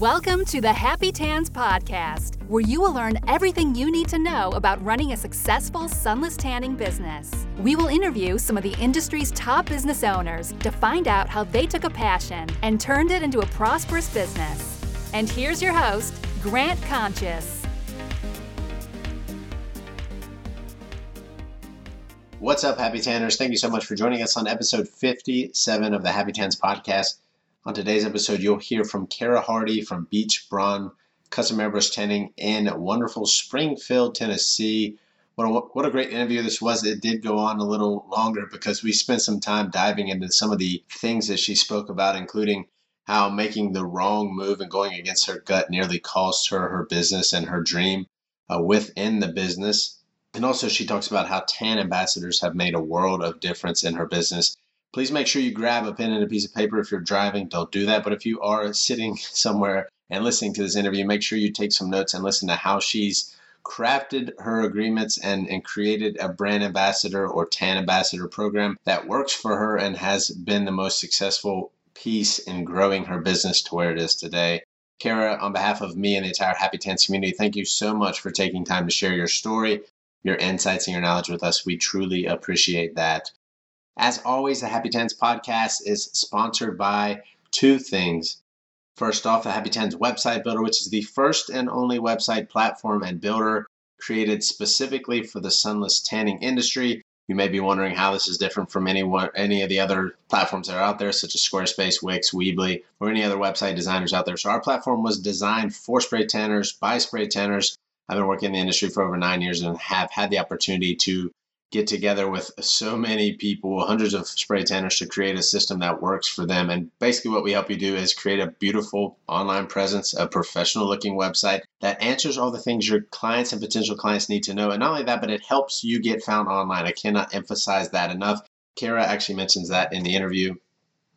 Welcome to the Happy Tans Podcast, where you will learn everything you need to know about running a successful sunless tanning business. We will interview some of the industry's top business owners to find out how they took a passion and turned it into a prosperous business. And here's your host, Grant Conscious. What's up, Happy Tanners? Thank you so much for joining us on episode 57 of the Happy Tans Podcast. On today's episode, you'll hear from Kara Hardy from Beach Bronze Custom Airbrush Tanning in wonderful Springfield, Tennessee. What a, what a great interview this was. It did go on a little longer because we spent some time diving into some of the things that she spoke about, including how making the wrong move and going against her gut nearly cost her her business and her dream uh, within the business. And also, she talks about how tan ambassadors have made a world of difference in her business Please make sure you grab a pen and a piece of paper if you're driving. Don't do that. But if you are sitting somewhere and listening to this interview, make sure you take some notes and listen to how she's crafted her agreements and, and created a brand ambassador or tan ambassador program that works for her and has been the most successful piece in growing her business to where it is today. Kara, on behalf of me and the entire Happy Tans community, thank you so much for taking time to share your story, your insights, and your knowledge with us. We truly appreciate that. As always, the Happy Tans podcast is sponsored by two things. First off, the Happy Tans website builder, which is the first and only website platform and builder created specifically for the sunless tanning industry. You may be wondering how this is different from any one, any of the other platforms that are out there, such as Squarespace, Wix, Weebly, or any other website designers out there. So our platform was designed for spray tanners by spray tanners. I've been working in the industry for over nine years and have had the opportunity to get together with so many people, hundreds of spray tanners to create a system that works for them. And basically, what we help you do is create a beautiful online presence, a professional looking website that answers all the things your clients and potential clients need to know. And not only that, but it helps you get found online. I cannot emphasize that enough. Kara actually mentions that in the interview.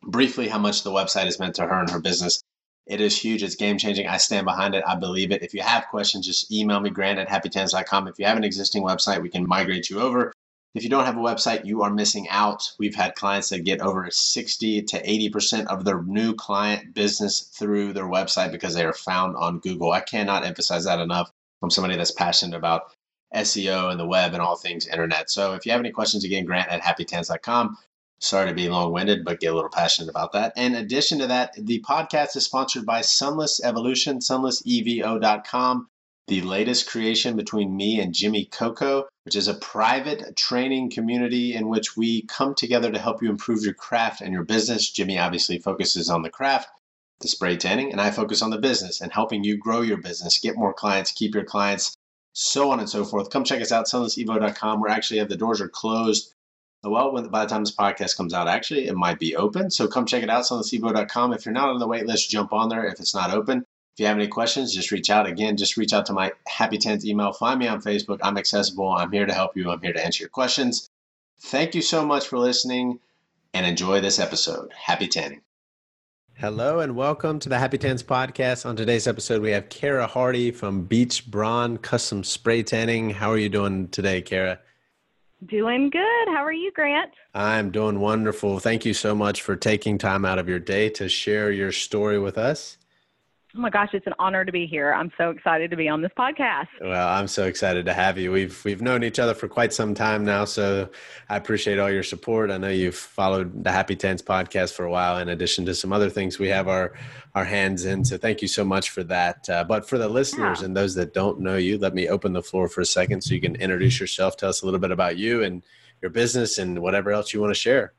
Briefly, how much the website has meant to her and her business. It is huge. It's game changing. I stand behind it. I believe it. If you have questions, just email me, grant at happytans.com. If you have an existing website, we can migrate you over. If you don't have a website, you are missing out. We've had clients that get over 60 to 80% of their new client business through their website because they are found on Google. I cannot emphasize that enough. I'm somebody that's passionate about SEO and the web and all things internet. So if you have any questions, again, grant at happytans.com. Sorry to be long winded, but get a little passionate about that. In addition to that, the podcast is sponsored by Sunless Evolution, sunlessevo.com the latest creation between me and Jimmy Coco, which is a private training community in which we come together to help you improve your craft and your business. Jimmy obviously focuses on the craft, the spray tanning, and I focus on the business and helping you grow your business, get more clients, keep your clients, so on and so forth. Come check us out, sunlessevo.com. We're actually, the doors are closed. Well, when, by the time this podcast comes out, actually, it might be open. So come check it out, sunlessevo.com. If you're not on the wait list, jump on there. If it's not open, if you have any questions, just reach out. Again, just reach out to my Happy Tans email. Find me on Facebook. I'm accessible. I'm here to help you. I'm here to answer your questions. Thank you so much for listening and enjoy this episode. Happy tanning. Hello and welcome to the Happy Tans podcast. On today's episode, we have Kara Hardy from Beach Bronze Custom Spray Tanning. How are you doing today, Kara? Doing good. How are you, Grant? I'm doing wonderful. Thank you so much for taking time out of your day to share your story with us. Oh my gosh, it's an honor to be here. I'm so excited to be on this podcast. Well, I'm so excited to have you. We've we've known each other for quite some time now, so I appreciate all your support. I know you've followed the Happy Tans podcast for a while, in addition to some other things we have our our hands in. So thank you so much for that. Uh, but for the listeners yeah. and those that don't know you, let me open the floor for a second so you can introduce yourself. Tell us a little bit about you and your business and whatever else you want to share.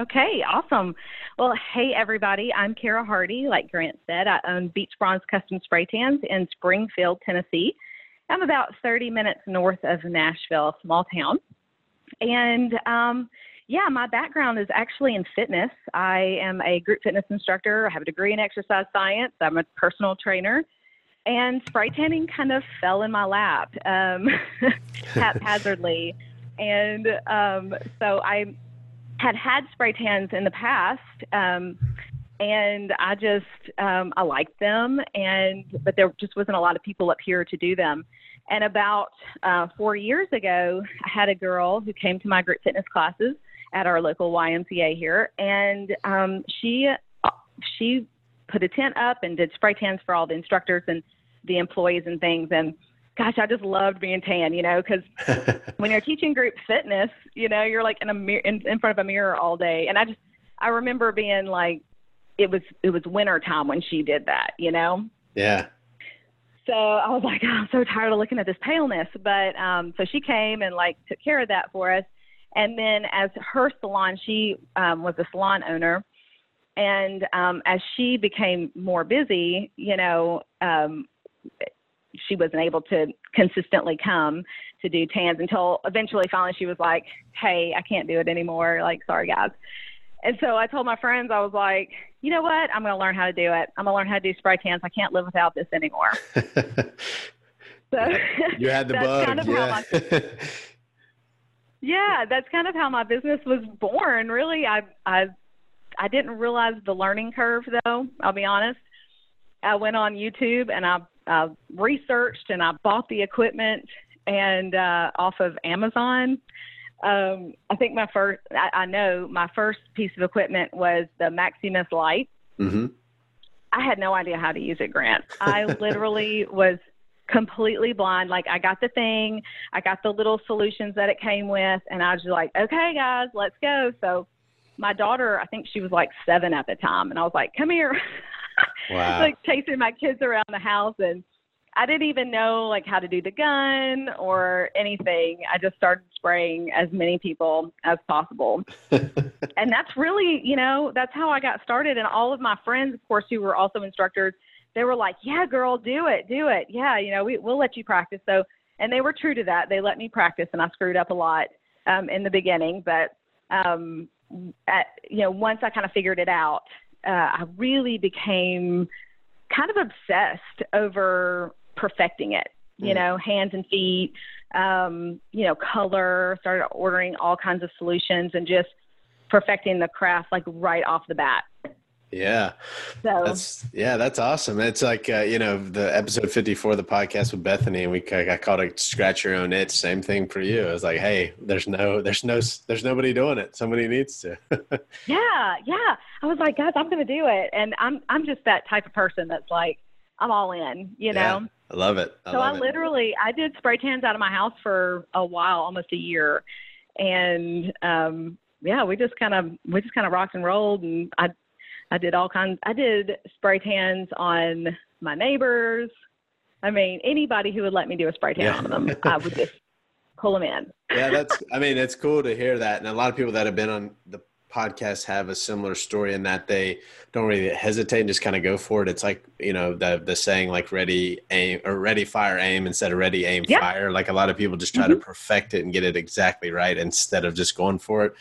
Okay, awesome. Well, hey everybody, I'm Kara Hardy. Like Grant said, I own Beach Bronze Custom Spray Tans in Springfield, Tennessee. I'm about 30 minutes north of Nashville, small town. And um, yeah, my background is actually in fitness. I am a group fitness instructor. I have a degree in exercise science. I'm a personal trainer. And spray tanning kind of fell in my lap um, haphazardly. and um, so I had had spray tans in the past, um, and I just um, I liked them, and but there just wasn't a lot of people up here to do them. And about uh, four years ago, I had a girl who came to my group fitness classes at our local YMCA here, and um, she she put a tent up and did spray tans for all the instructors and the employees and things. And gosh, I just loved being tan, you know, because when you're teaching group fitness, you know, you're like in a mirror in, in front of a mirror all day. And I just I remember being like, it was it was winter time when she did that, you know. Yeah. So I was like, oh, I'm so tired of looking at this paleness. But um, so she came and like took care of that for us. And then as her salon, she um, was a salon owner. And um, as she became more busy, you know, um, she wasn't able to consistently come to do tans until eventually finally she was like, hey, I can't do it anymore. Like, sorry, guys. And so I told my friends, I was like, you know what? I'm going to learn how to do it. I'm going to learn how to do spray tans. I can't live without this anymore. so you had the bug. Kind of yeah. My, yeah, that's kind of how my business was born. Really, I I I didn't realize the learning curve though. I'll be honest. I went on YouTube and I, I researched and I bought the equipment and uh, off of Amazon um, I think my first, I, I, know my first piece of equipment was the Maximist Lite. Mm-hmm. I had no idea how to use it, Grant. I literally was completely blind. Like I got the thing, I got the little solutions that it came with, and I was just like, okay, guys, let's go. So my daughter, I think she was like seven at the time, and I was like, come here. Wow. like chasing my kids around the house and I didn't even know like how to do the gun or anything. I just started spraying as many people as possible. and that's really, you know, that's how I got started. And all of my friends, of course, who were also instructors, they were like, "Yeah, girl, do it, do it. Yeah, you know, we, we'll let you practice." So, and they were true to that. They let me practice, and I screwed up a lot um, in the beginning, but um, at, you know, once I kind of figured it out, uh, I really became kind of obsessed over perfecting it, you mm. know, hands and feet, um, you know, color, started ordering all kinds of solutions and just perfecting the craft like right off the bat. Yeah. So that's yeah, that's awesome. It's like uh, you know the episode fifty four of the podcast with Bethany, and we got called a scratch your own itch. Same thing for you. It was like, hey, there's no, there's no, there's nobody doing it. Somebody needs to. yeah, yeah. I was like, guys, I'm going to do it, and I'm I'm just that type of person that's like, I'm all in. You know. Yeah. I love it. I so love I literally I did spray tans out of my house for a while, almost a year, and um, yeah, we just kind of we just kind of rocked and rolled, and I I did all kinds. I did spray tans on my neighbors. I mean, anybody who would let me do a spray tan yeah. on them, I would just pull them in. yeah, that's. I mean, it's cool to hear that, and a lot of people that have been on the podcasts have a similar story in that they don't really hesitate and just kind of go for it. It's like you know the the saying like ready aim or ready fire aim instead of ready aim yeah. fire. Like a lot of people just try mm-hmm. to perfect it and get it exactly right instead of just going for it.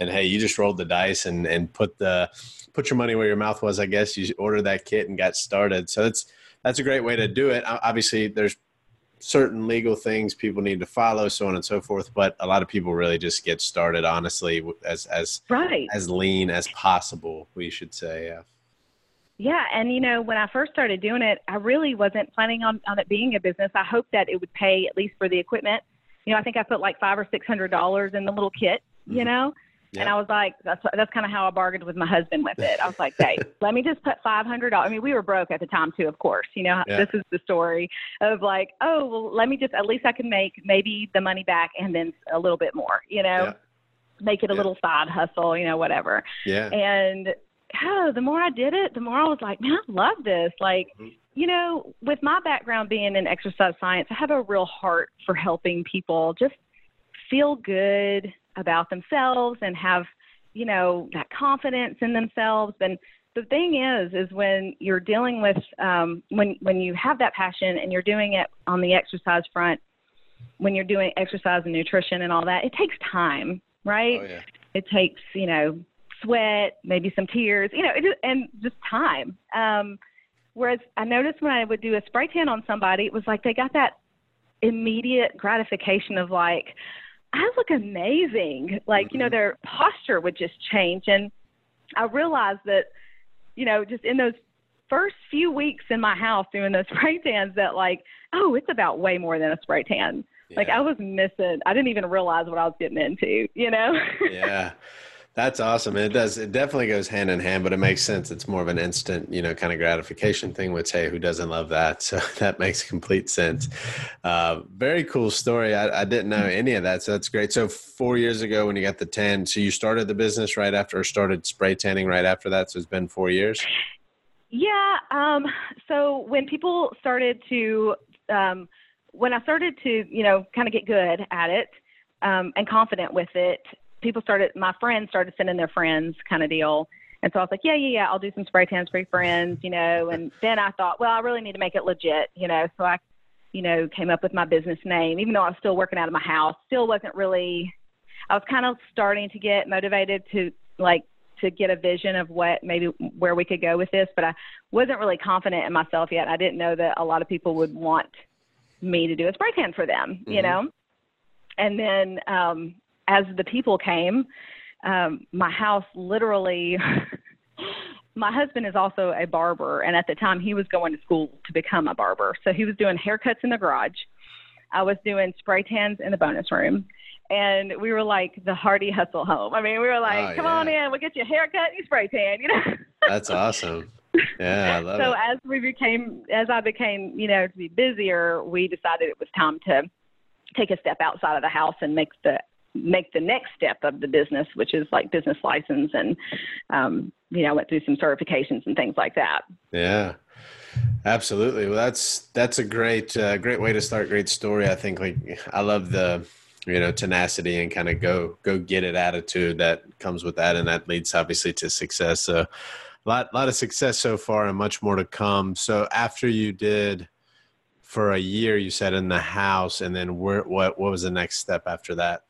And hey, you just rolled the dice and and put the put your money where your mouth was. I guess you ordered that kit and got started. So that's that's a great way to do it. Obviously, there's certain legal things people need to follow, so on and so forth. But a lot of people really just get started, honestly, as as right. as lean as possible. We should say, yeah. Yeah, and you know, when I first started doing it, I really wasn't planning on on it being a business. I hoped that it would pay at least for the equipment. You know, I think I put like five or six hundred dollars in the little kit. Mm-hmm. You know, and I was like, that's that's kind of how I bargained with my husband with it. I was like, hey, let me just put five hundred dollars. I mean, we were broke at the time too, of course. You know, yeah. this is the story of like, oh, well, let me just at least I can make maybe the money back and then a little bit more. You know, yeah. make it a yeah. little side hustle. You know, whatever. Yeah. And oh, the more I did it, the more I was like, man, I love this. Like. Mm-hmm. You know, with my background being in exercise science, I have a real heart for helping people just feel good, about themselves and have, you know, that confidence in themselves. And the thing is, is when you're dealing with, um, when, when you have that passion and you're doing it on the exercise front, when you're doing exercise and nutrition and all that, it takes time, right? Oh, yeah. It takes, you know, sweat, maybe some tears, you know, it just, and just time. Um, whereas I noticed when I would do a spray tan on somebody, it was like they got that immediate gratification of like, I look amazing. Like, mm-hmm. you know, mm-hmm. their posture would just change. And I realized that, you know, just in those first few weeks in my house doing those spray tans that like, oh, it's about way more than a spray tan. Yeah. Like I was missing, I didn't even realize what I was getting into, you know? yeah. That's awesome. It does. It definitely goes hand in hand, but it makes sense. It's more of an instant, you know, kind of gratification thing. Which hey, who doesn't love that? So that makes complete sense. Uh, very cool story. I, I, didn't know any of that, so that's great. So four years ago, when you got the tan, so you started the business right after, or started spray tanning right after that. So it's been four years. Yeah. Um, so when people started to, um, when I started to, you know, kind of get good at it um, and confident with it, people started, my friends started sending their friends kind of deal. And so I was like, yeah, yeah, yeah, I'll do some spray tans for your friends, you know. And then I thought, well, I really need to make it legit, you know. So I, you know, came up with my business name, even though I was still working out of my house. Still wasn't really. I was kind of starting to get motivated to like to get a vision of what maybe where we could go with this, but I wasn't really confident in myself yet. I didn't know that a lot of people would want me to do a spray tan for them, mm-hmm. you know. And then um, as the people came, um, my house literally. my husband is also a barber, and at the time he was going to school to become a barber, so he was doing haircuts in the garage. I was doing spray tans in the bonus room and we were like the Hardy Hustle home. I mean, we were like, oh, come yeah. on in, we'll get you a haircut, and you spray tan, you know. That's awesome. Yeah, I love so it. as we became, as I became, you know, to be busier, we decided it was time to take a step outside of the house and make the make the next step of the business, which is like business license, and um, you know, went through some certifications and things like that. Yeah. Absolutely. Well, that's that's a great uh, great way to start. Great story. I think. Like I love the you know tenacity and kind of go go get it attitude that comes with that and that leads obviously to success so a lot lot of success so far and much more to come so after you did for a year you said in the house and then where, what what was the next step after that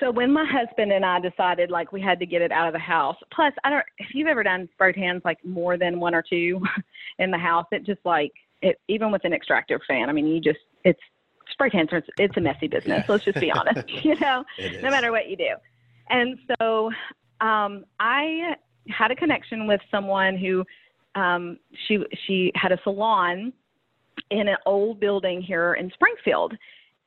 so when my husband and I decided like we had to get it out of the house, plus I don't if you've ever done spray tans like more than one or two in the house, it just like it even with an extractor fan, I mean you just it's spray tans it's, it's a messy business. Yeah. Let's just be honest, you know, no matter what you do. And so um, I had a connection with someone who um, she she had a salon in an old building here in Springfield.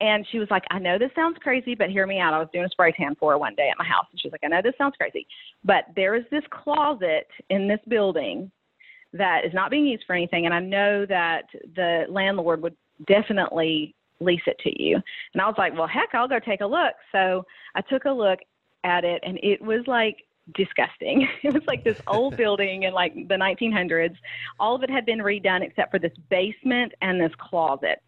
And she was like, I know this sounds crazy, but hear me out. I was doing a spray tan for her one day at my house. And she's like, I know this sounds crazy, but there is this closet in this building that is not being used for anything. And I know that the landlord would definitely lease it to you. And I was like, well, heck, I'll go take a look. So I took a look at it and it was like disgusting. It was like this old building in like the 1900s. All of it had been redone except for this basement and this closet.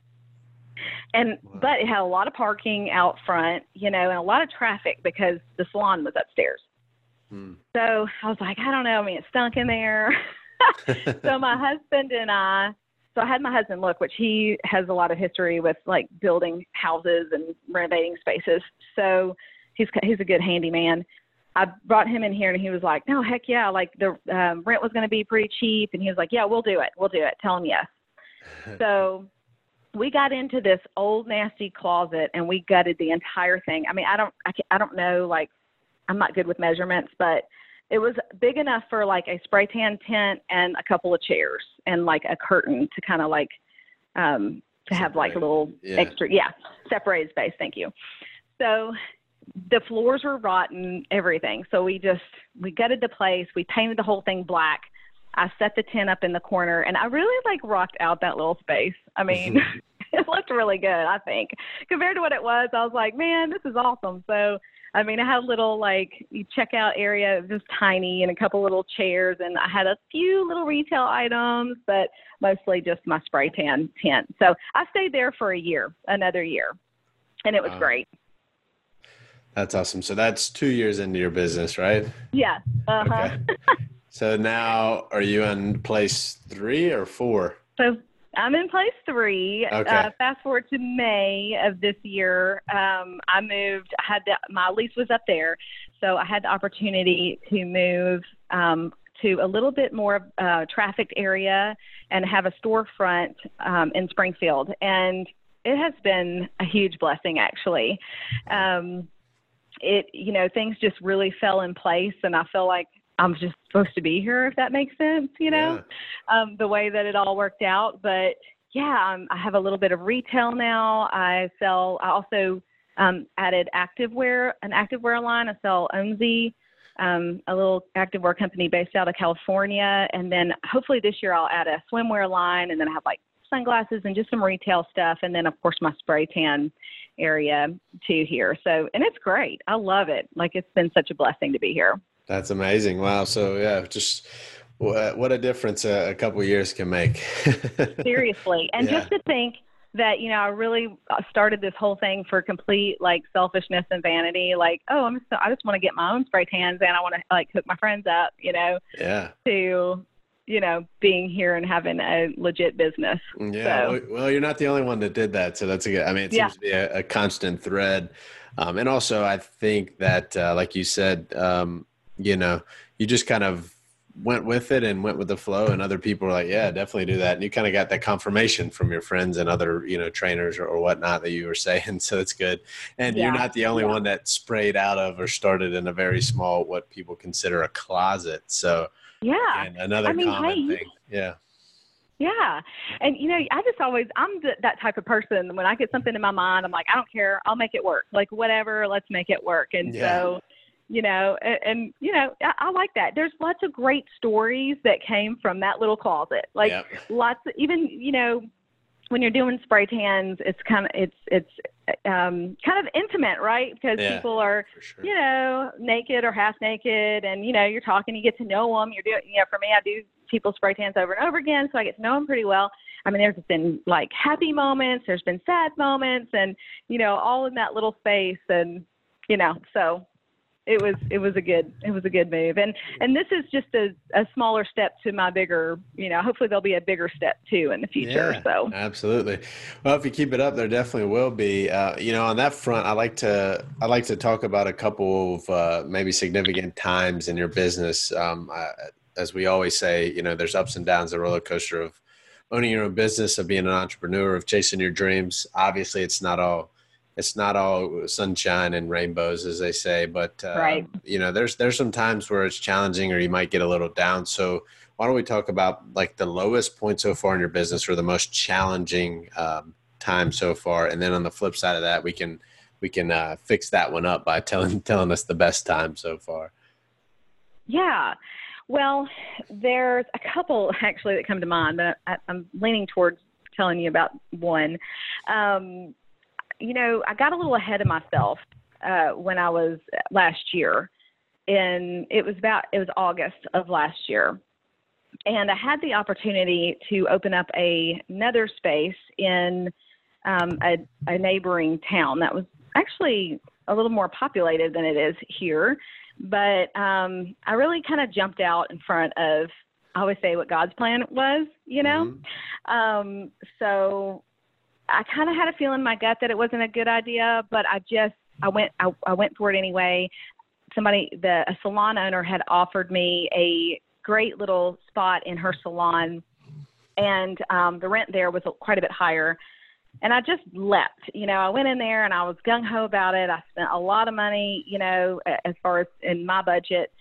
And wow. but it had a lot of parking out front, you know, and a lot of traffic because the salon was upstairs. Hmm. So I was like, I don't know. I mean, it stunk in there. so my husband and I so I had my husband look, which he has a lot of history with like building houses and renovating spaces. So he's he's a good handyman. I brought him in here and he was like, "No, heck yeah! Like the um, rent was going to be pretty cheap." And he was like, "Yeah, we'll do it. We'll do it. Tell him yes." so we got into this old nasty closet and we gutted the entire thing. I mean, I don't I, I don't know like I'm not good with measurements, but it was big enough for like a spray tan tent and a couple of chairs and like a curtain to kind of like um to have like a little yeah. extra yeah separated space thank you so the floors were rotten everything so we just we gutted the place we painted the whole thing black i set the tent up in the corner and i really like rocked out that little space i mean it looked really good i think compared to what it was i was like man this is awesome so I mean, I had a little like checkout area, it was tiny, and a couple little chairs, and I had a few little retail items, but mostly just my spray tan tent. So I stayed there for a year, another year, and it was wow. great. That's awesome. So that's two years into your business, right? Yeah. Uh-huh. Okay. so now, are you in place three or four? So I'm in place three. Okay. Uh, fast forward to May of this year, um, I moved. I had the, my lease was up there, so I had the opportunity to move um, to a little bit more of uh, trafficked area and have a storefront um, in Springfield, and it has been a huge blessing actually. Um, it you know things just really fell in place, and I feel like I'm just supposed to be here, if that makes sense, you know, yeah. um, the way that it all worked out. But yeah, um, I have a little bit of retail now. I sell, I also um, added activewear, an activewear line. I sell Onzie um, a little activewear company based out of California, and then hopefully this year I'll add a swimwear line, and then I have like sunglasses and just some retail stuff, and then of course my spray tan area too here. So and it's great. I love it. Like it's been such a blessing to be here. That's amazing. Wow. So yeah, just what a difference a, couple years can make. Seriously, and yeah. just to think that you know I really uh, started this whole thing for complete like selfishness and vanity. Like, oh, I'm so, I just want to get my own spray tans and I want to like hook my friends up. You know. Yeah. To you know being here and having a legit business. Yeah. So. Well, you're not the only one that did that, so that's a good. I mean, it seems yeah. to be a, a constant thread. Um, and also, I think that, uh, like you said, um, you know, you just kind of went with it and went with the flow and other people were like yeah definitely do that and you kind of got that confirmation from your friends and other you know trainers or, or whatnot that you were saying so it's good and yeah. you're not the only yeah. one that sprayed out of or started in a very small what people consider a closet so yeah another I mean, common hey, thing yeah yeah. And, you know, I just always, I'm the, that type of person. When I get something in my mind, I'm like, I don't care. I'll make it work. Like, whatever, let's make it work. And yeah. so, you know, and, and you know, I, I, like that. There's lots of great stories that came from that little closet. Like yep. lots of, even, you know, when you're doing spray tans, it's kind of, it's, it's, um, kind of intimate, right? Because yeah, people are, sure. you know, naked or half naked and, you know, you're talking, you get to know them. You're doing, you know, for me, I do people spray tans over and over again. So I get to know them pretty well. I mean, there's been like happy moments, there's been sad moments and, you know, all in that little space. And, you know, so it was it was a good it was a good move. And and this is just a, a smaller step to my bigger you know hopefully there'll be a bigger step too in the future yeah, so. absolutely. Well if you keep it up there definitely will be. Uh, you know on that front i like to i like to talk about a couple of uh, maybe significant times in your business. Um, I, as we always say you know there's ups and downs the roller coaster of owning your own business of being an entrepreneur of chasing your dreams. Obviously it's not all it's not all sunshine and rainbows as they say but uh, right. you know there's there's some times where it's challenging or you might get a little down. So why don't we talk about like the lowest point so far in your business or the most challenging um, time so far? And then on the flip side of that we can we can uh, fix that one up by telling telling us the best time so far. Yeah. Well there's a couple actually that come to mind but I, i'm leaning towards telling you about one. Um, you know, I got a little ahead of myself uh, when I was last year. And it was about, it was August of last year. And I had the opportunity to open up a, another space in um, a, a neighboring town that was actually a little more populated than it is here. But um, I really kind of jumped out in front of, I always say what God's plan was, you know? Mm-hmm. Um, so I kind of had a feeling in my gut that it wasn't a good idea, but I just I went I, I went for it anyway. Somebody the a salon owner had offered me a great little spot in her salon, and um, the rent there was quite a bit higher. And I just leapt. You know, I went in there and I was gung ho about it. I spent a lot of money, you know, as far as in my budget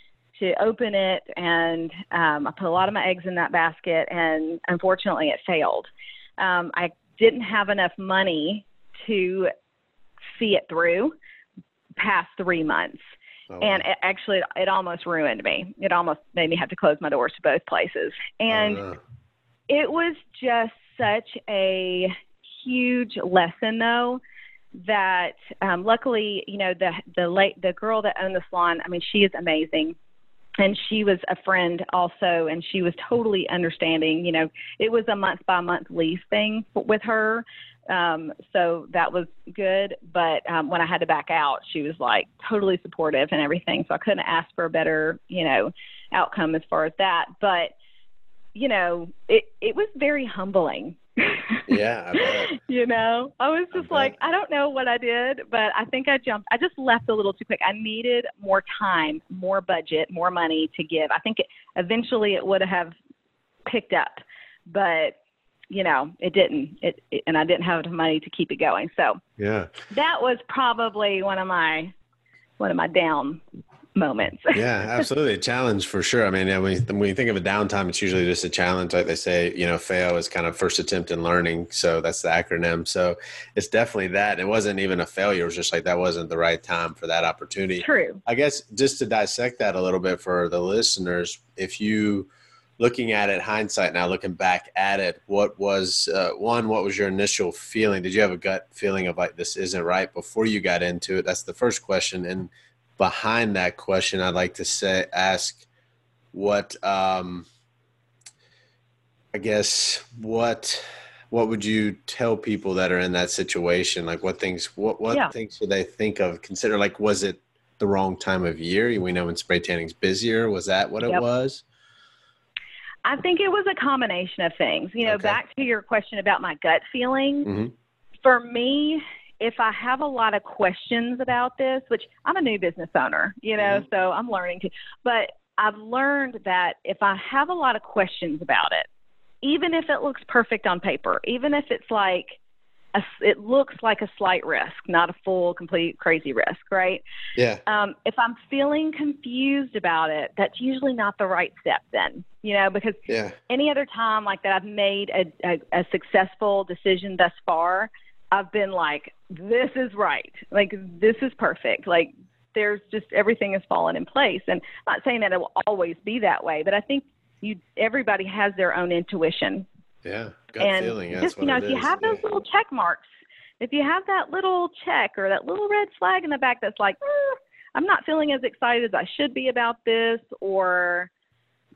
to open it, and um, I put a lot of my eggs in that basket, and unfortunately, it failed. Um, I didn't have enough money to see it through past three months. Oh. And it actually, it almost ruined me. It almost made me have to close my doors to both places. And oh, it was just such a huge lesson, though, that um, luckily, you know, the the late the girl that owned the salon. I mean, she is amazing and she was a friend also and she was totally understanding you know it was a month by month lease thing with her um so that was good but um when i had to back out she was like totally supportive and everything so i couldn't ask for a better you know outcome as far as that but you know it it was very humbling yeah, you know, I was just I like, I don't know what I did, but I think I jumped. I just left a little too quick. I needed more time, more budget, more money to give. I think it, eventually it would have picked up, but you know, it didn't. It, it and I didn't have enough money to keep it going. So yeah, that was probably one of my one of my down moments. yeah, absolutely. A challenge for sure. I mean, yeah, when, you, when you think of a downtime, it's usually just a challenge. Like they say, you know, fail is kind of first attempt in learning. So that's the acronym. So it's definitely that. It wasn't even a failure. It was just like that wasn't the right time for that opportunity. True. I guess just to dissect that a little bit for the listeners, if you, looking at it hindsight now looking back at it what was uh, one what was your initial feeling did you have a gut feeling of like this isn't right before you got into it that's the first question and behind that question, I'd like to say ask what um, I guess what what would you tell people that are in that situation? Like what things what what yeah. things should they think of? Consider like was it the wrong time of year? We know when spray tanning's busier. Was that what yep. it was? I think it was a combination of things. You know, okay. back to your question about my gut feeling. Mm-hmm. For me, if I have a lot of questions about this, which I'm a new business owner, you know, mm-hmm. so I'm learning to, but I've learned that if I have a lot of questions about it, even if it looks perfect on paper, even if it's like, a, it looks like a slight risk, not a full, complete, crazy risk, right? Yeah. Um, if I'm feeling confused about it, that's usually not the right step then, you know, because yeah. any other time like that I've made a, a, a successful decision thus far, I've been like, this is right. Like, this is perfect. Like, there's just everything has fallen in place. And I'm not saying that it will always be that way, but I think you everybody has their own intuition. Yeah, gut and feeling. That's just you know, if you have those yeah. little check marks, if you have that little check or that little red flag in the back that's like, eh, I'm not feeling as excited as I should be about this, or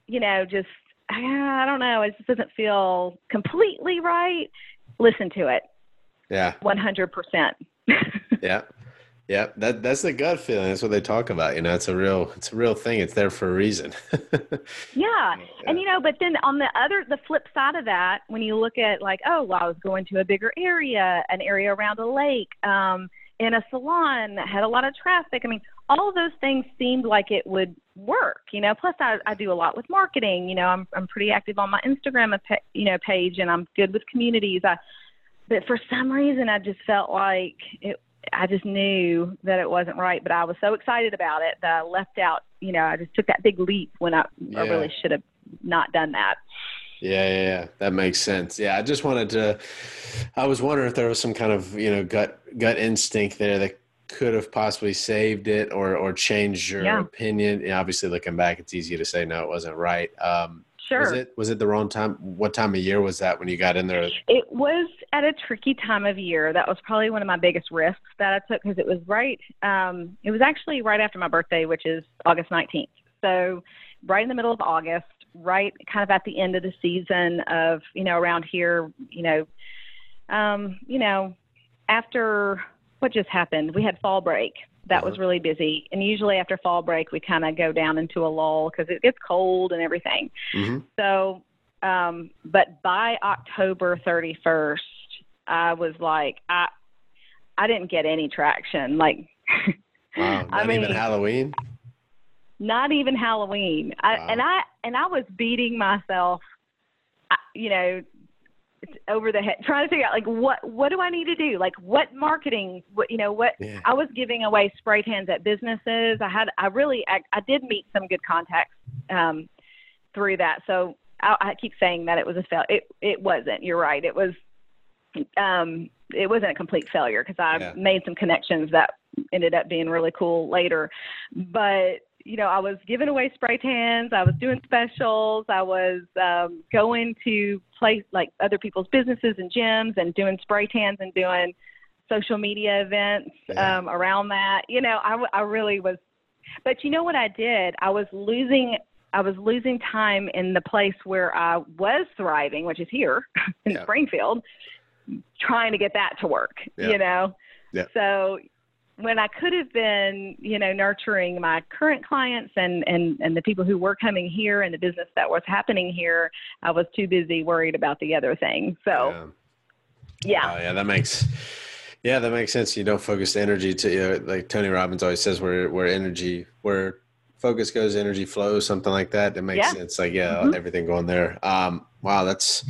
you know, just I don't know, it just doesn't feel completely right. Listen to it yeah. 100%. yeah. Yeah, that that's the gut feeling. That's what they talk about. You know, it's a real it's a real thing. It's there for a reason. yeah. yeah. And you know, but then on the other the flip side of that, when you look at like, oh, well, I was going to a bigger area, an area around a lake, um, in a salon that had a lot of traffic. I mean, all of those things seemed like it would work, you know. Plus, I, I do a lot with marketing. You know, I'm I'm pretty active on my Instagram, you know, page, and I'm good with communities. I but for some reason I just felt like it I just knew that it wasn't right, but I was so excited about it that I left out, you know, I just took that big leap when I, yeah. I really should have not done that. Yeah, yeah, yeah, that makes sense. Yeah, I just wanted to. I was wondering if there was some kind of you know gut gut instinct there that could have possibly saved it or or changed your yeah. opinion. Yeah, obviously, looking back, it's easy to say no, it wasn't right. Um, Sure. Was it was it the wrong time? What time of year was that when you got in there? It was at a tricky time of year. That was probably one of my biggest risks that I took because it was right. Um, it was actually right after my birthday, which is August 19th. So right in the middle of August, right kind of at the end of the season of you know around here, you know, um, you know, after what just happened, we had fall break that uh-huh. was really busy. And usually after fall break, we kind of go down into a lull because it gets cold and everything. Mm-hmm. So, um, but by October 31st, I was like, I, I didn't get any traction. Like, wow, not I mean, even Halloween. Not even Halloween. Wow. I, and I and I was beating myself, you know, over the head trying to figure out like what what do I need to do? Like what marketing, what you know, what yeah. I was giving away spray tans at businesses. I had I really I, I did meet some good contacts um through that. So I, I keep saying that it was a fail. It it wasn't. You're right. It was um it wasn't a complete failure because I yeah. made some connections that ended up being really cool later. But you know, I was giving away spray tans. I was doing specials. I was um, going to place like other people's businesses and gyms and doing spray tans and doing social media events yeah. um, around that. You know, I, I really was. But you know what I did? I was losing. I was losing time in the place where I was thriving, which is here in yeah. Springfield, trying to get that to work. Yeah. You know. Yeah. So when I could have been, you know, nurturing my current clients and, and, and the people who were coming here and the business that was happening here, I was too busy worried about the other thing. So, yeah. Yeah, yeah that makes, yeah, that makes sense. You don't focus energy to, you know, like Tony Robbins always says, where, where energy, where focus goes, energy flows, something like that. It makes yeah. sense. Like, yeah, mm-hmm. everything going there. Um, wow, that's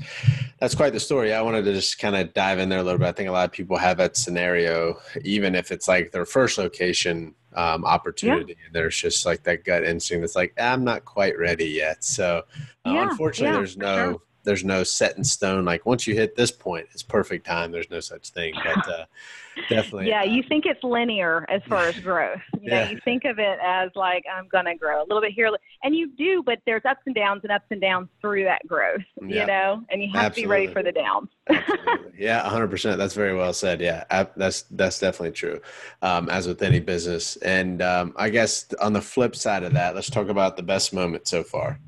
that's quite the story. I wanted to just kind of dive in there a little bit. I think a lot of people have that scenario, even if it's like their first location. um, opportunity, yeah. and there's just like that gut instinct that's like I'm not quite ready yet. So uh, yeah, unfortunately, yeah, there's no sure. There's no set in stone. Like once you hit this point, it's perfect time. There's no such thing, but uh, definitely. Yeah, you think it's linear as far as growth. You know, you think of it as like I'm gonna grow a little bit here, and you do, but there's ups and downs and ups and downs through that growth. yeah. You know, and you have Absolutely. to be ready for the downs. yeah, 100. percent That's very well said. Yeah, that's that's definitely true. Um, as with any business, and um, I guess on the flip side of that, let's talk about the best moment so far.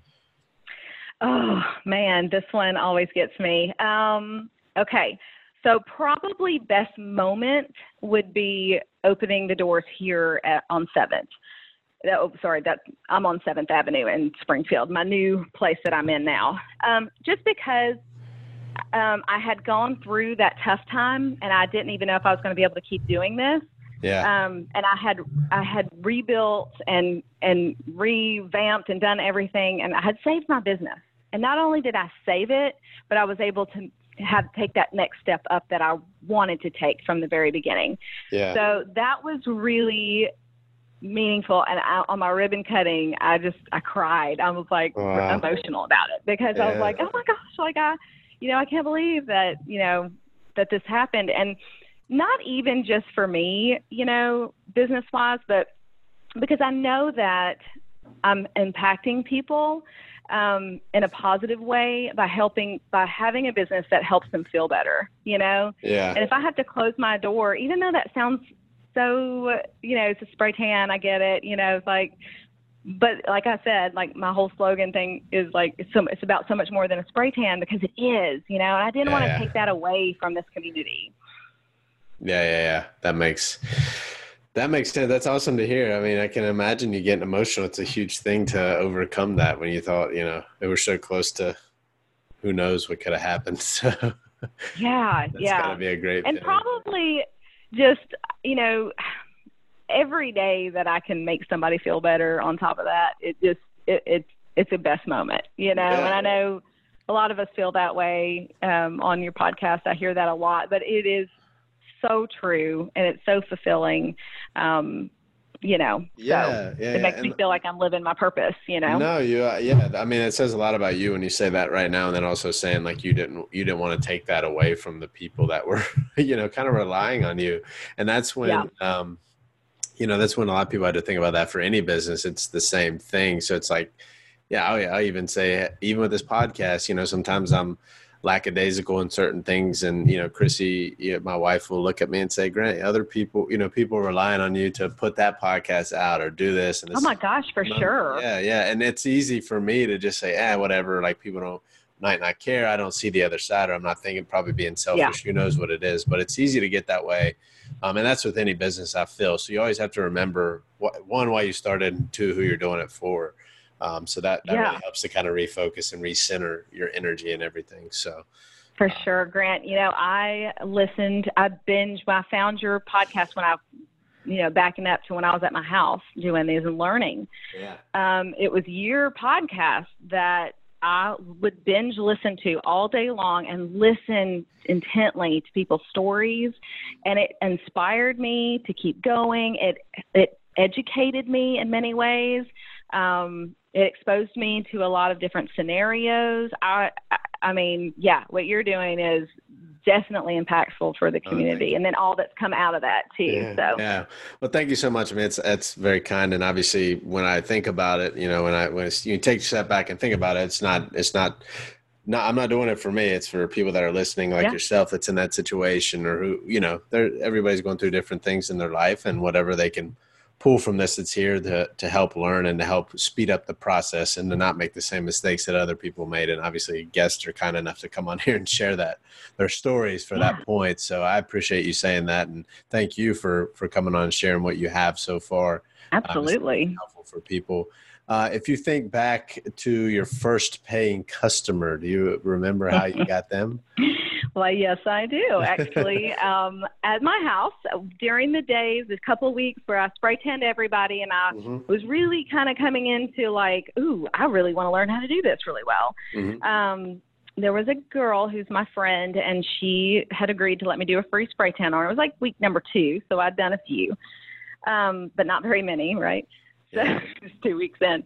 Oh man, this one always gets me. Um, okay, so probably best moment would be opening the doors here at, on Seventh. Oh, sorry, that I'm on Seventh Avenue in Springfield, my new place that I'm in now. Um, just because um, I had gone through that tough time, and I didn't even know if I was going to be able to keep doing this. Yeah. Um, and I had I had rebuilt and and revamped and done everything, and I had saved my business. And not only did I save it, but I was able to have take that next step up that I wanted to take from the very beginning. Yeah. So that was really meaningful and I, on my ribbon cutting I just I cried. I was like wow. emotional about it because yeah. I was like, "Oh my gosh, like I you know, I can't believe that, you know, that this happened." And not even just for me, you know, business-wise, but because I know that I'm impacting people um, in a positive way by helping by having a business that helps them feel better you know? Yeah. And if i have to close my door even though that sounds so you know it's a spray tan i get it you know it's like but like i said like my whole slogan thing is like it's so it's about so much more than a spray tan because it is you know and i didn't yeah, want to yeah. take that away from this community. Yeah yeah yeah. That makes that makes sense. That's awesome to hear. I mean, I can imagine you getting emotional. It's a huge thing to overcome that when you thought, you know, they were so close to who knows what could have happened. So yeah, that's yeah. gotta be a great and probably just you know every day that I can make somebody feel better. On top of that, it just it, it's it's the best moment, you know. Yeah. And I know a lot of us feel that way um, on your podcast. I hear that a lot, but it is so true and it's so fulfilling. Um, you know, yeah, so yeah, it makes yeah. me feel like I'm living my purpose. You know. No, you, uh, yeah. I mean, it says a lot about you when you say that right now, and then also saying like you didn't, you didn't want to take that away from the people that were, you know, kind of relying on you, and that's when. Yeah. Um, you know that's when a lot of people had to think about that for any business it's the same thing so it's like yeah i, I even say even with this podcast you know sometimes i'm lackadaisical in certain things. And, you know, Chrissy, you know, my wife will look at me and say, Grant, other people, you know, people relying on you to put that podcast out or do this. And oh my gosh, for sure. Yeah. Yeah. And it's easy for me to just say, ah, whatever. Like people don't, might not care. I don't see the other side, or I'm not thinking probably being selfish. Yeah. Who knows what it is? But it's easy to get that way. Um, and that's with any business I feel. So you always have to remember what, one, why you started, and two, who you're doing it for. Um, so that, that yeah. really helps to kind of refocus and recenter your energy and everything. So for um, sure, Grant, you know, I listened, I binged, I found your podcast when I, you know, backing up to when I was at my house doing these and learning. Yeah. Um, it was your podcast that I would binge listen to all day long and listen intently to people's stories, and it inspired me to keep going. It it educated me in many ways. Um, it exposed me to a lot of different scenarios. I, I mean, yeah, what you're doing is definitely impactful for the oh, community, oh, and then all that's come out of that too. Yeah, so yeah, well, thank you so much. I mean, it's it's very kind, and obviously, when I think about it, you know, when I when you take a step back and think about it, it's not it's not. No, I'm not doing it for me. It's for people that are listening, like yeah. yourself, that's in that situation, or who you know. They're everybody's going through different things in their life, and whatever they can pull from this that's here to, to help learn and to help speed up the process and to not make the same mistakes that other people made. And obviously guests are kind enough to come on here and share that their stories for yeah. that point. So I appreciate you saying that. And thank you for, for coming on and sharing what you have so far. Absolutely. Um, helpful for people. Uh, if you think back to your first paying customer, do you remember how you got them? Well, yes, I do actually. um, at my house during the days, a couple of weeks where I spray tanned everybody, and I mm-hmm. was really kind of coming into like, ooh, I really want to learn how to do this really well. Mm-hmm. Um, there was a girl who's my friend, and she had agreed to let me do a free spray tan on her. It was like week number two, so I'd done a few. um, but not very many, right? So just two weeks in.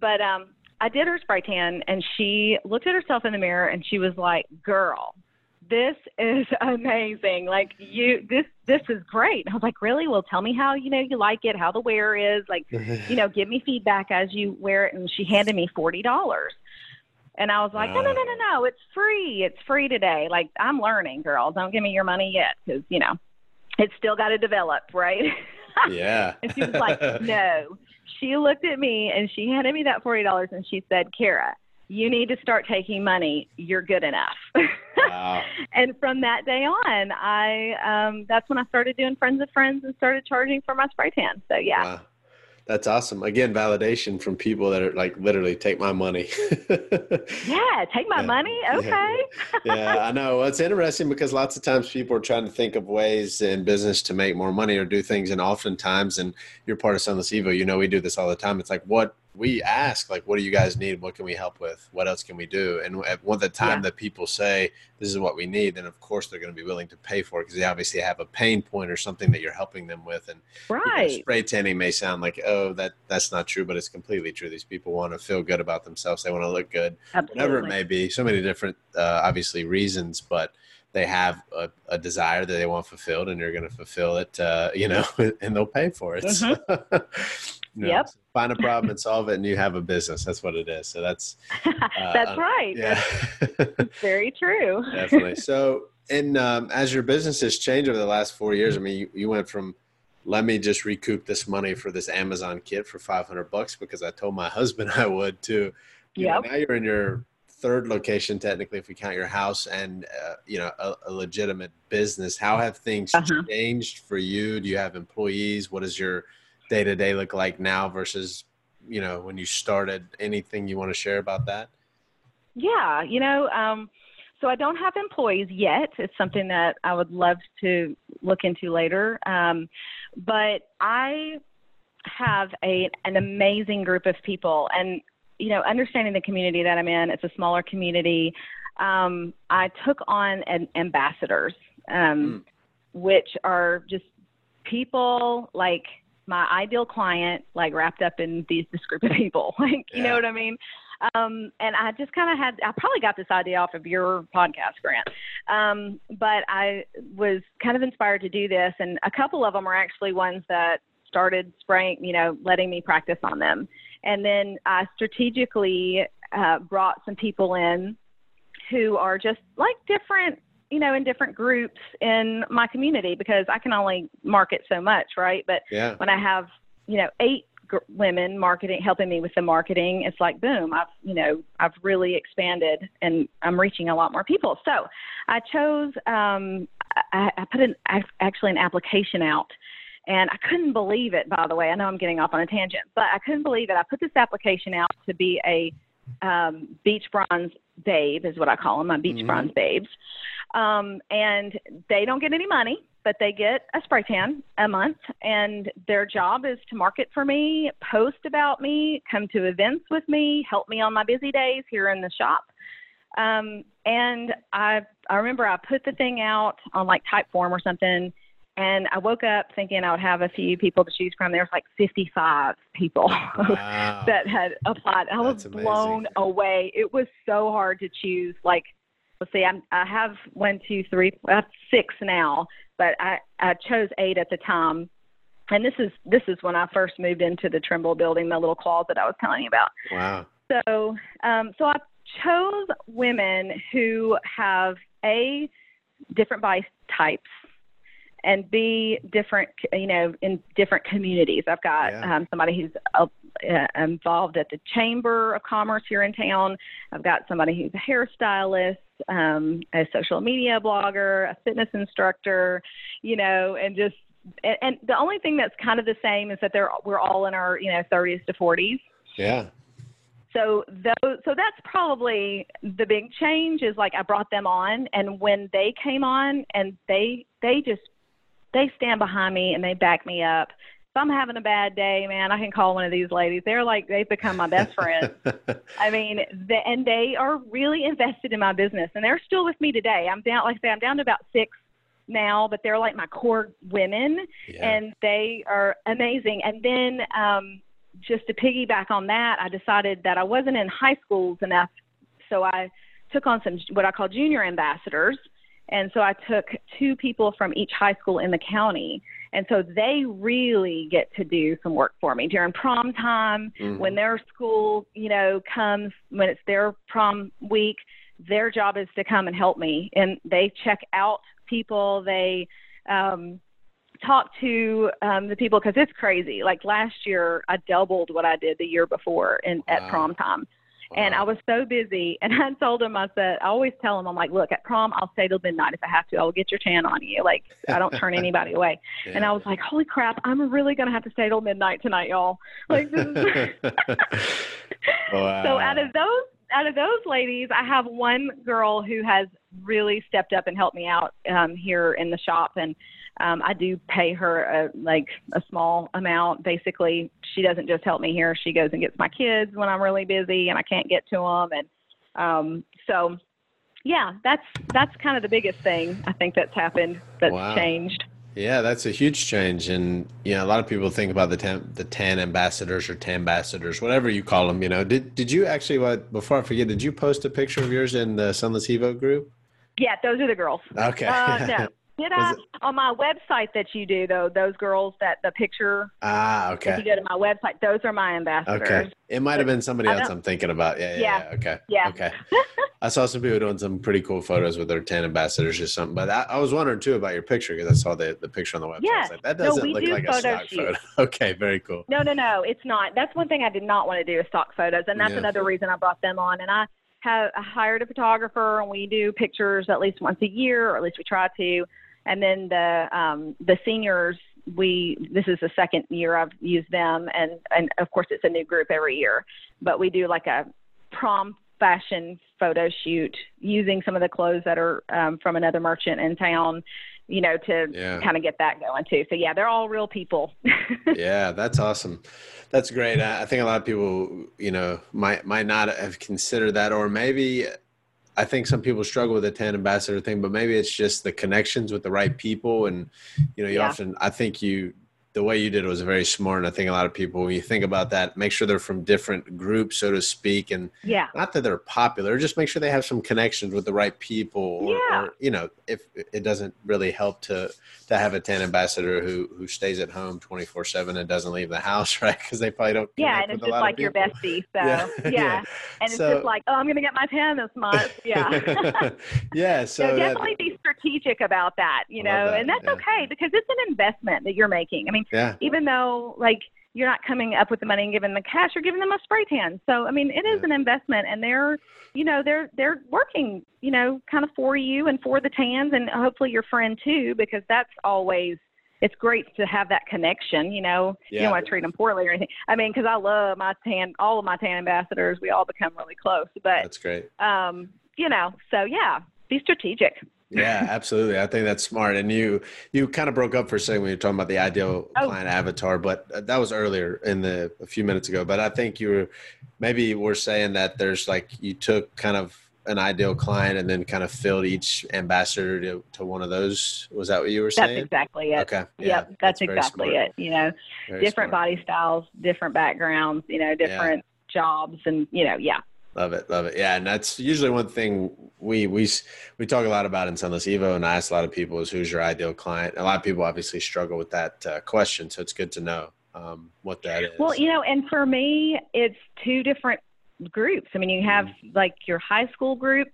But um, I did her spray tan, and she looked at herself in the mirror, and she was like, "Girl, this is amazing. Like you, this this is great." And I was like, "Really? Well, tell me how you know you like it, how the wear is, like you know, give me feedback as you wear it." And she handed me forty dollars. And I was like, no, no, no, no, no, it's free. It's free today. Like, I'm learning, girl. Don't give me your money yet because, you know, it's still got to develop, right? yeah. and she was like, no. She looked at me and she handed me that $40 and she said, Kara, you need to start taking money. You're good enough. Wow. and from that day on, I um, that's when I started doing friends of friends and started charging for my spray tan. So yeah, Wow. That's awesome. Again, validation from people that are like literally take my money. yeah, take my Yeah. money. Yeah. Okay. yeah, I know. Well, it's interesting because lots of times people are trying to think of ways in business to make more money or do things, and oftentimes, and you're part of Sunless Evo, you know, we do this all the time. It's like, what we ask, like, what do you guys need? What can we help with? What else can we do? And at one the time Yeah. that people say this is what we need, then of course they're going to be willing to pay for it because they obviously have a pain point or something that you're helping them with. And you know, right. spray tanning may sound like, oh, that that's not true, but it's completely true. These people want to feel good about themselves. They want to look good Absolutely. whatever it may be so many different uh, obviously reasons but they have a, a desire that they want fulfilled and you're going to fulfill it uh, you know and they'll pay for it So, you know, Yep. find a problem and solve it and you have a business that's what it is so that's uh, That's right. yeah That's very true. definitely so and um, as your business has changed over the last four years i mean you, you went from let me just recoup this money for this amazon kit for 500 bucks because i told my husband i would too Yep. now you're in your third location technically if we count your house and uh, you know a, a legitimate business how have things Uh-huh. changed for you do you have employees what is your day to day look like now versus you know when you started anything you want to share about that Yeah, you know, um, so I don't have employees yet. It's something that I would love to look into later. Um, but I have a an amazing group of people, and you know, understanding the community that I'm in, it's a smaller community. Um, I took on an ambassadors, um, which are just people like my ideal client, like wrapped up in these this group of people. Like, you know what I mean? Um, and I just kind of had, I probably got this idea off of your podcast, Grant. Um, but I was kind of inspired to do this. And a couple of them are actually ones that started spraying, you know, letting me practice on them. And then I strategically uh, brought some people in who are just like different, you know, in different groups in my community because I can only market so much, right? But yeah when I have, you know, eight gr- women marketing, helping me with the marketing, it's like, boom, I've, you know, I've really expanded and I'm reaching a lot more people. So I chose, um, I, I put an, ac- actually an application out and I couldn't believe it, by the way. I know I'm getting off on a tangent, but I couldn't believe it. I put this application out to be a um, beach bronze babe, is what I call them, my beach Mhm. bronze babes. Um, and they don't get any money, but they get a spray tan a month. And their job is to market for me, post about me, come to events with me, help me on my busy days here in the shop. Um, and I, I remember I put the thing out on like Typeform or something. And I woke up thinking I would have a few people to choose from. There was like 55 people wow. that had applied. I was amazing. blown away. It was so hard to choose. Like, let's see, I'm, I have one, two, three, I have six now, but I, I chose eight at the time. And this is this is when I first moved into the Trimble building, the little closet I was telling you about. wow So, um, so I chose women who have a different body types and b different, you know, in different communities. I've got Yeah. um, somebody who's uh, uh, involved at the Chamber of Commerce here in town. I've got somebody who's a hairstylist, um, a social media blogger, a fitness instructor, you know, and just and, and the only thing that's kind of the same is that they're we're all in our you know 30s to 40s yeah so those so that's probably the big change is like i brought them on and when they came on and they they just they stand behind me and they back me up if i'm having a bad day man i can call one of these ladies they're like they've become my best friends i mean the, and they are really invested in my business and they're still with me today i'm down like i say i'm down to about six now, but they're like my core women, Yeah. and they are amazing. And then um, just to piggyback on that, I decided that I wasn't in high schools enough, so I took on some what I call junior ambassadors. And so I took two people from each high school in the county. And so they really get to do some work for me during prom time, Mhm. when their school, you know, comes, when it's their prom week, their job is to come and help me. And they check out people, they um, talk to um, the people because it's crazy. Like last year, I doubled what I did the year before in, at prom time. And I was so busy, and I told him, I said, I always tell him, I'm like, look, at prom, I'll stay till midnight if I have to. I will get your tan on you. Like, I don't turn anybody away. And I was like, holy crap, I'm really going to have to stay till midnight tonight, y'all. Like, this is. wow. so out of those, out of those ladies, I have one girl who has really stepped up and helped me out um, here in the shop, and um, I do pay her a, like a small amount. Basically, she doesn't just help me here; she goes and gets my kids when I'm really busy and I can't get to them, and um, so yeah, that's that's kind of the biggest thing I think that's happened that's Wow. changed. Yeah, that's a huge change, and you know, a lot of people think about the tan, the tan ambassadors or tan ambassadors, whatever you call them. You know, did did you actually? What before I forget, did you post a picture of yours in the Sunless Evo group? Yeah, those are the girls. Okay. Uh, no. Did I? Was On my website that you do though, those girls that the picture ah, okay. If you go to my website, those are my ambassadors. Okay. It might have been somebody else I'm thinking about. Yeah, yeah, Yeah. yeah. Okay. Yeah. Okay. I saw some people doing some pretty cool photos with their tan ambassadors or something. But I, I was wondering too about your picture because I saw the, the picture on the website. Yeah. like, that doesn't we look do like a stock shoots. photo. Okay, very cool. No, no, no, it's not. That's one thing I did not want to do is stock photos, and that's Yeah. another reason I brought them on. And I have I hired a photographer, and we do pictures at least once a year, or at least we try to. And then the um, the seniors, we this is the second year I've used them, and and of course it's a new group every year, but we do like a prom fashion photo shoot using some of the clothes that are um, from another merchant in town, you know, to Yeah. kind of get that going too. So yeah, they're all real people. yeah, that's awesome. That's great. I I think a lot of people, you know, might might not have considered that, or maybe I think some people struggle with the tan ambassador thing, but maybe it's just the connections with the right people, and you know, you Yeah. often. I think you the way you did it was very smart, and I think a lot of people, when you think about that, make sure they're from different groups, so to speak, and yeah. not that they're popular, just make sure they have some connections with the right people, or, Yeah. or you know, if it doesn't really help to to have a tan ambassador who who stays at home twenty four seven and doesn't leave the house, right? Because they probably don't. Yeah, and it's just like your bestie. So yeah, and it's So- just like, oh, I'm gonna get my tan this month. Yeah. yeah. So so that- be strategic about that, you know, that, and that's yeah. okay because it's an investment that you're making. I mean, yeah, even though like you're not coming up with the money and giving the cash, you're giving them a spray tan. So I mean, it is Yeah. an investment, and they're, you know, they're they're working, you know, kind of for you and for the tans, and hopefully your friend too, because that's always. It's great to have that connection, you know. You Yeah. don't want to treat them poorly or anything. I mean, because I love my tan, all of my tan ambassadors. We all become really close, but that's great. um, you know, so yeah, be strategic. Yeah, absolutely. I think that's smart. And you you kind of broke up for a second when you were talking about the ideal Oh. client avatar, but uh, that was earlier in the a few minutes ago. But I think you were maybe we're saying that there's like you took kind of an ideal client and then kind of filled each ambassador to, to one of those. Was that what you were saying? That's exactly it. Okay. Yeah, yep, that's, very exactly smart. it. You know, Very different smart. body styles, different backgrounds, you know, different jobs, and you know, yeah, Love it, love it. Yeah, and that's usually one thing we we we talk a lot about in Sunless Evo, and I ask a lot of people is who's your ideal client. A lot of people obviously struggle with that uh, question, so it's good to know um, what that is. Well, you know, and for me, it's two different groups. I mean, you have Mm-hmm. like your high school groups.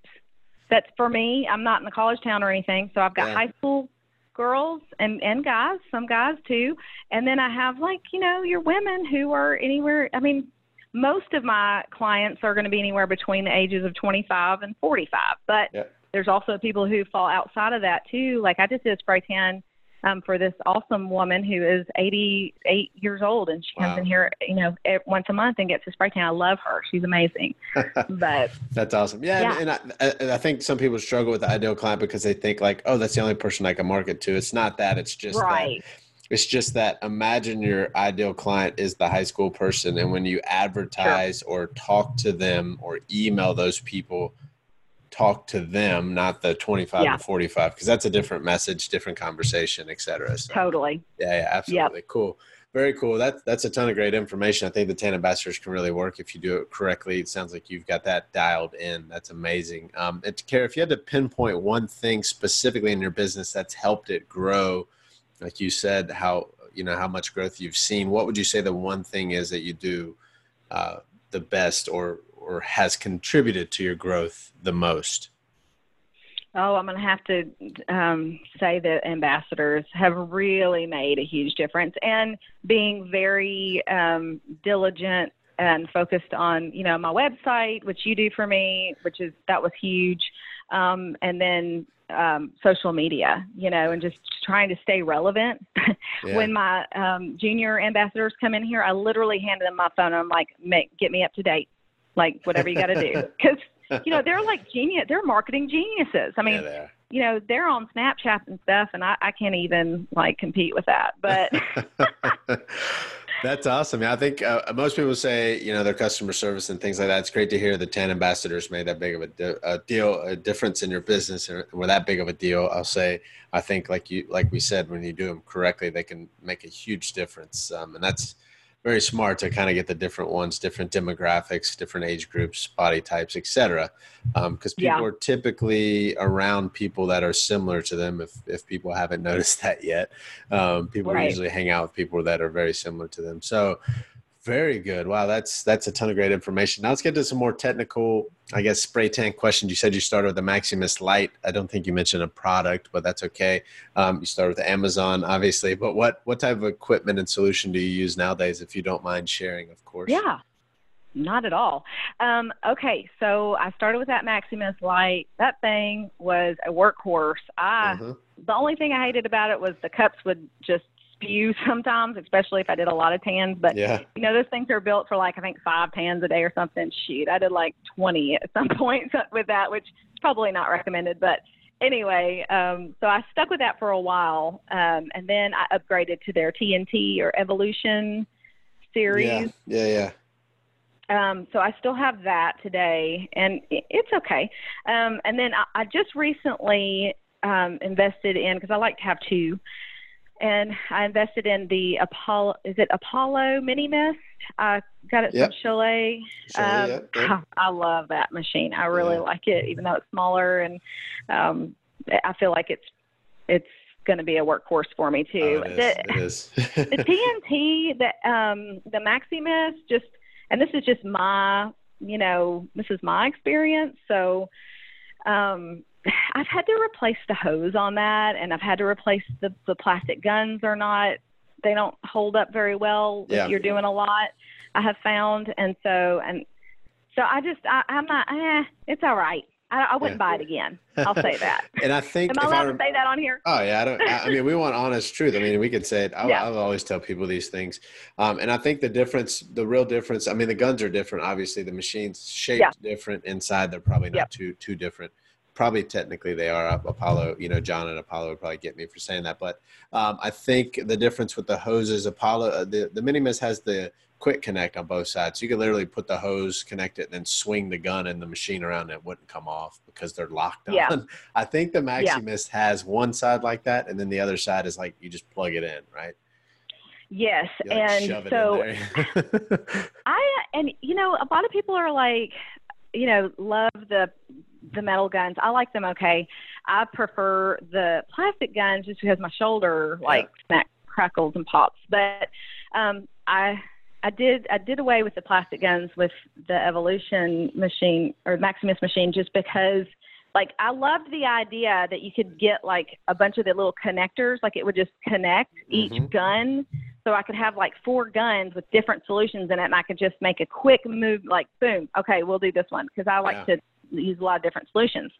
That's for me. I'm not in a college town or anything, so I've got Yeah. high school girls and and guys, some guys too, and then I have like you know your women who are anywhere. I mean, most of my clients are going to be anywhere between the ages of 25 and 45, but there's also people who fall outside of that too. Like I just did a spray tan um, for this awesome woman who is 88 years old, and she comes Wow. in here, you know, once a month and gets a spray tan. I love her; she's amazing. but That's awesome. Yeah, Yeah. and, and I, and I think some people struggle with the ideal client because they think like, oh, that's the only person I can market to. It's not that. It's just that right, It's just that imagine your ideal client is the high school person, and when you advertise or talk to them or email those people, talk to them, not the 25 yeah. to 45, because that's a different message, different conversation, et cetera. So, totally. Yeah, yeah, absolutely. Yep. Cool. Very cool. That, that's a ton of great information. I think the Tan Ambassadors can really work if you do it correctly. It sounds like you've got that dialed in. That's amazing. Um, and Kara, if you had to pinpoint one thing specifically in your business that's helped it grow, like you said, how you know how much growth you've seen, what would you say the one thing is that you do uh, the best, or or has contributed to your growth the most? Oh, I'm going to have to um, say that ambassadors have really made a huge difference, and being very um, diligent and focused on, you know, my website, which you do for me, which is that was huge, um, and then um, social media, you know, and just trying to stay relevant. Yeah. when my um, junior ambassadors come in here, I literally hand them my phone. And I'm like, make, get me up to date, like whatever you got to do, because you know, they're like genius. They're marketing geniuses. I mean, yeah, you know, they're on Snapchat and stuff, and I, I can't even like compete with that. But that's awesome. I think uh, most people say, you know, their customer service and things like that. It's great to hear the 10 ambassadors made that big of a, a deal, a difference in your business, and were that big of a deal. I'll say, I think, like you, like we said, when you do them correctly, they can make a huge difference, um, and that's very smart to kind of get the different ones, different demographics, different age groups, body types, etc. Because um, people yeah. are typically around people that are similar to them. If if people haven't noticed that yet, um, people right. usually hang out with people that are very similar to them. So very good. Wow, that's that's a ton of great information. Now let's get to some more technical, I guess, spray tan questions. You said you started with the Maximist Lite. I don't think you mentioned a product, but that's okay. Um, you started with Amazon, obviously. But what what type of equipment and solution do you use nowadays, if you don't mind sharing, of course? Yeah, not at all. Um, okay, so I started with that Maximist Lite. That thing was a workhorse. I uh-huh. the only thing I hated about it was the cups would just spew sometimes, especially if I did a lot of tans. But yeah. you know, those things are built for like I think five tans a day or something. Shoot, I did like 20 at some point with that, which is probably not recommended. But anyway, um, so I stuck with that for a while, um, and then I upgraded to their TNT or Evolution series. Yeah, yeah, yeah. Um, so I still have that today, and it's okay. Um, and then I, I just recently um, invested in because I like to have two and I invested in the Apollo. Is it Apollo Mini Mist? I got it yep. from Chalet. um, yep, yep. I, love that machine. I really yeah. like it, even though it's smaller, and um, I feel like it's it's going to be a workhorse for me too. Oh, it is. The, it is. the TNT, the um, the Maximist, just and this is just my, you know, this is my experience. So, um, I've had to replace the hose on that, and I've had to replace the the plastic guns. Are not they don't hold up very well yeah. if you're doing a lot. I have found, and so and so I just I, I'm not. Eh, it's all right. I, I wouldn't yeah. buy it again. I'll say that. and I think am I allowed I, to say that on here? Oh yeah, I don't. I, I, mean, we want honest truth. I mean, we could say it. I, yeah. I always tell people these things, um, and I think the difference, the real difference. I mean, the guns are different. Obviously, the machines shaped yeah. different. Inside, they're probably not yep. too too different probably technically they are Apollo. You know, John and Apollo would probably get me for saying that, but um, I think the difference with the hoses, Apollo, uh, the the Minimus has the quick connect on both sides. You could literally put the hose, connect it, and then swing the gun and the machine around, and it wouldn't come off because they're locked on. Yeah. I think the Maximist yeah. has one side like that, and then the other side is like you just plug it in, right? Yes, like and so I and you know a lot of people are like, you know, love the the metal guns. I like them okay. I prefer the plastic guns just because my shoulder like smack crackles and pops. But um I I did I did away with the plastic guns with the Evolution machine or Maximist machine just because like I loved the idea that you could get like a bunch of the little connectors, like it would just connect mm-hmm. each gun. So I could have like four guns with different solutions in it, and I could just make a quick move, like boom, okay, we'll do this one because I like yeah. to use a lot of different solutions.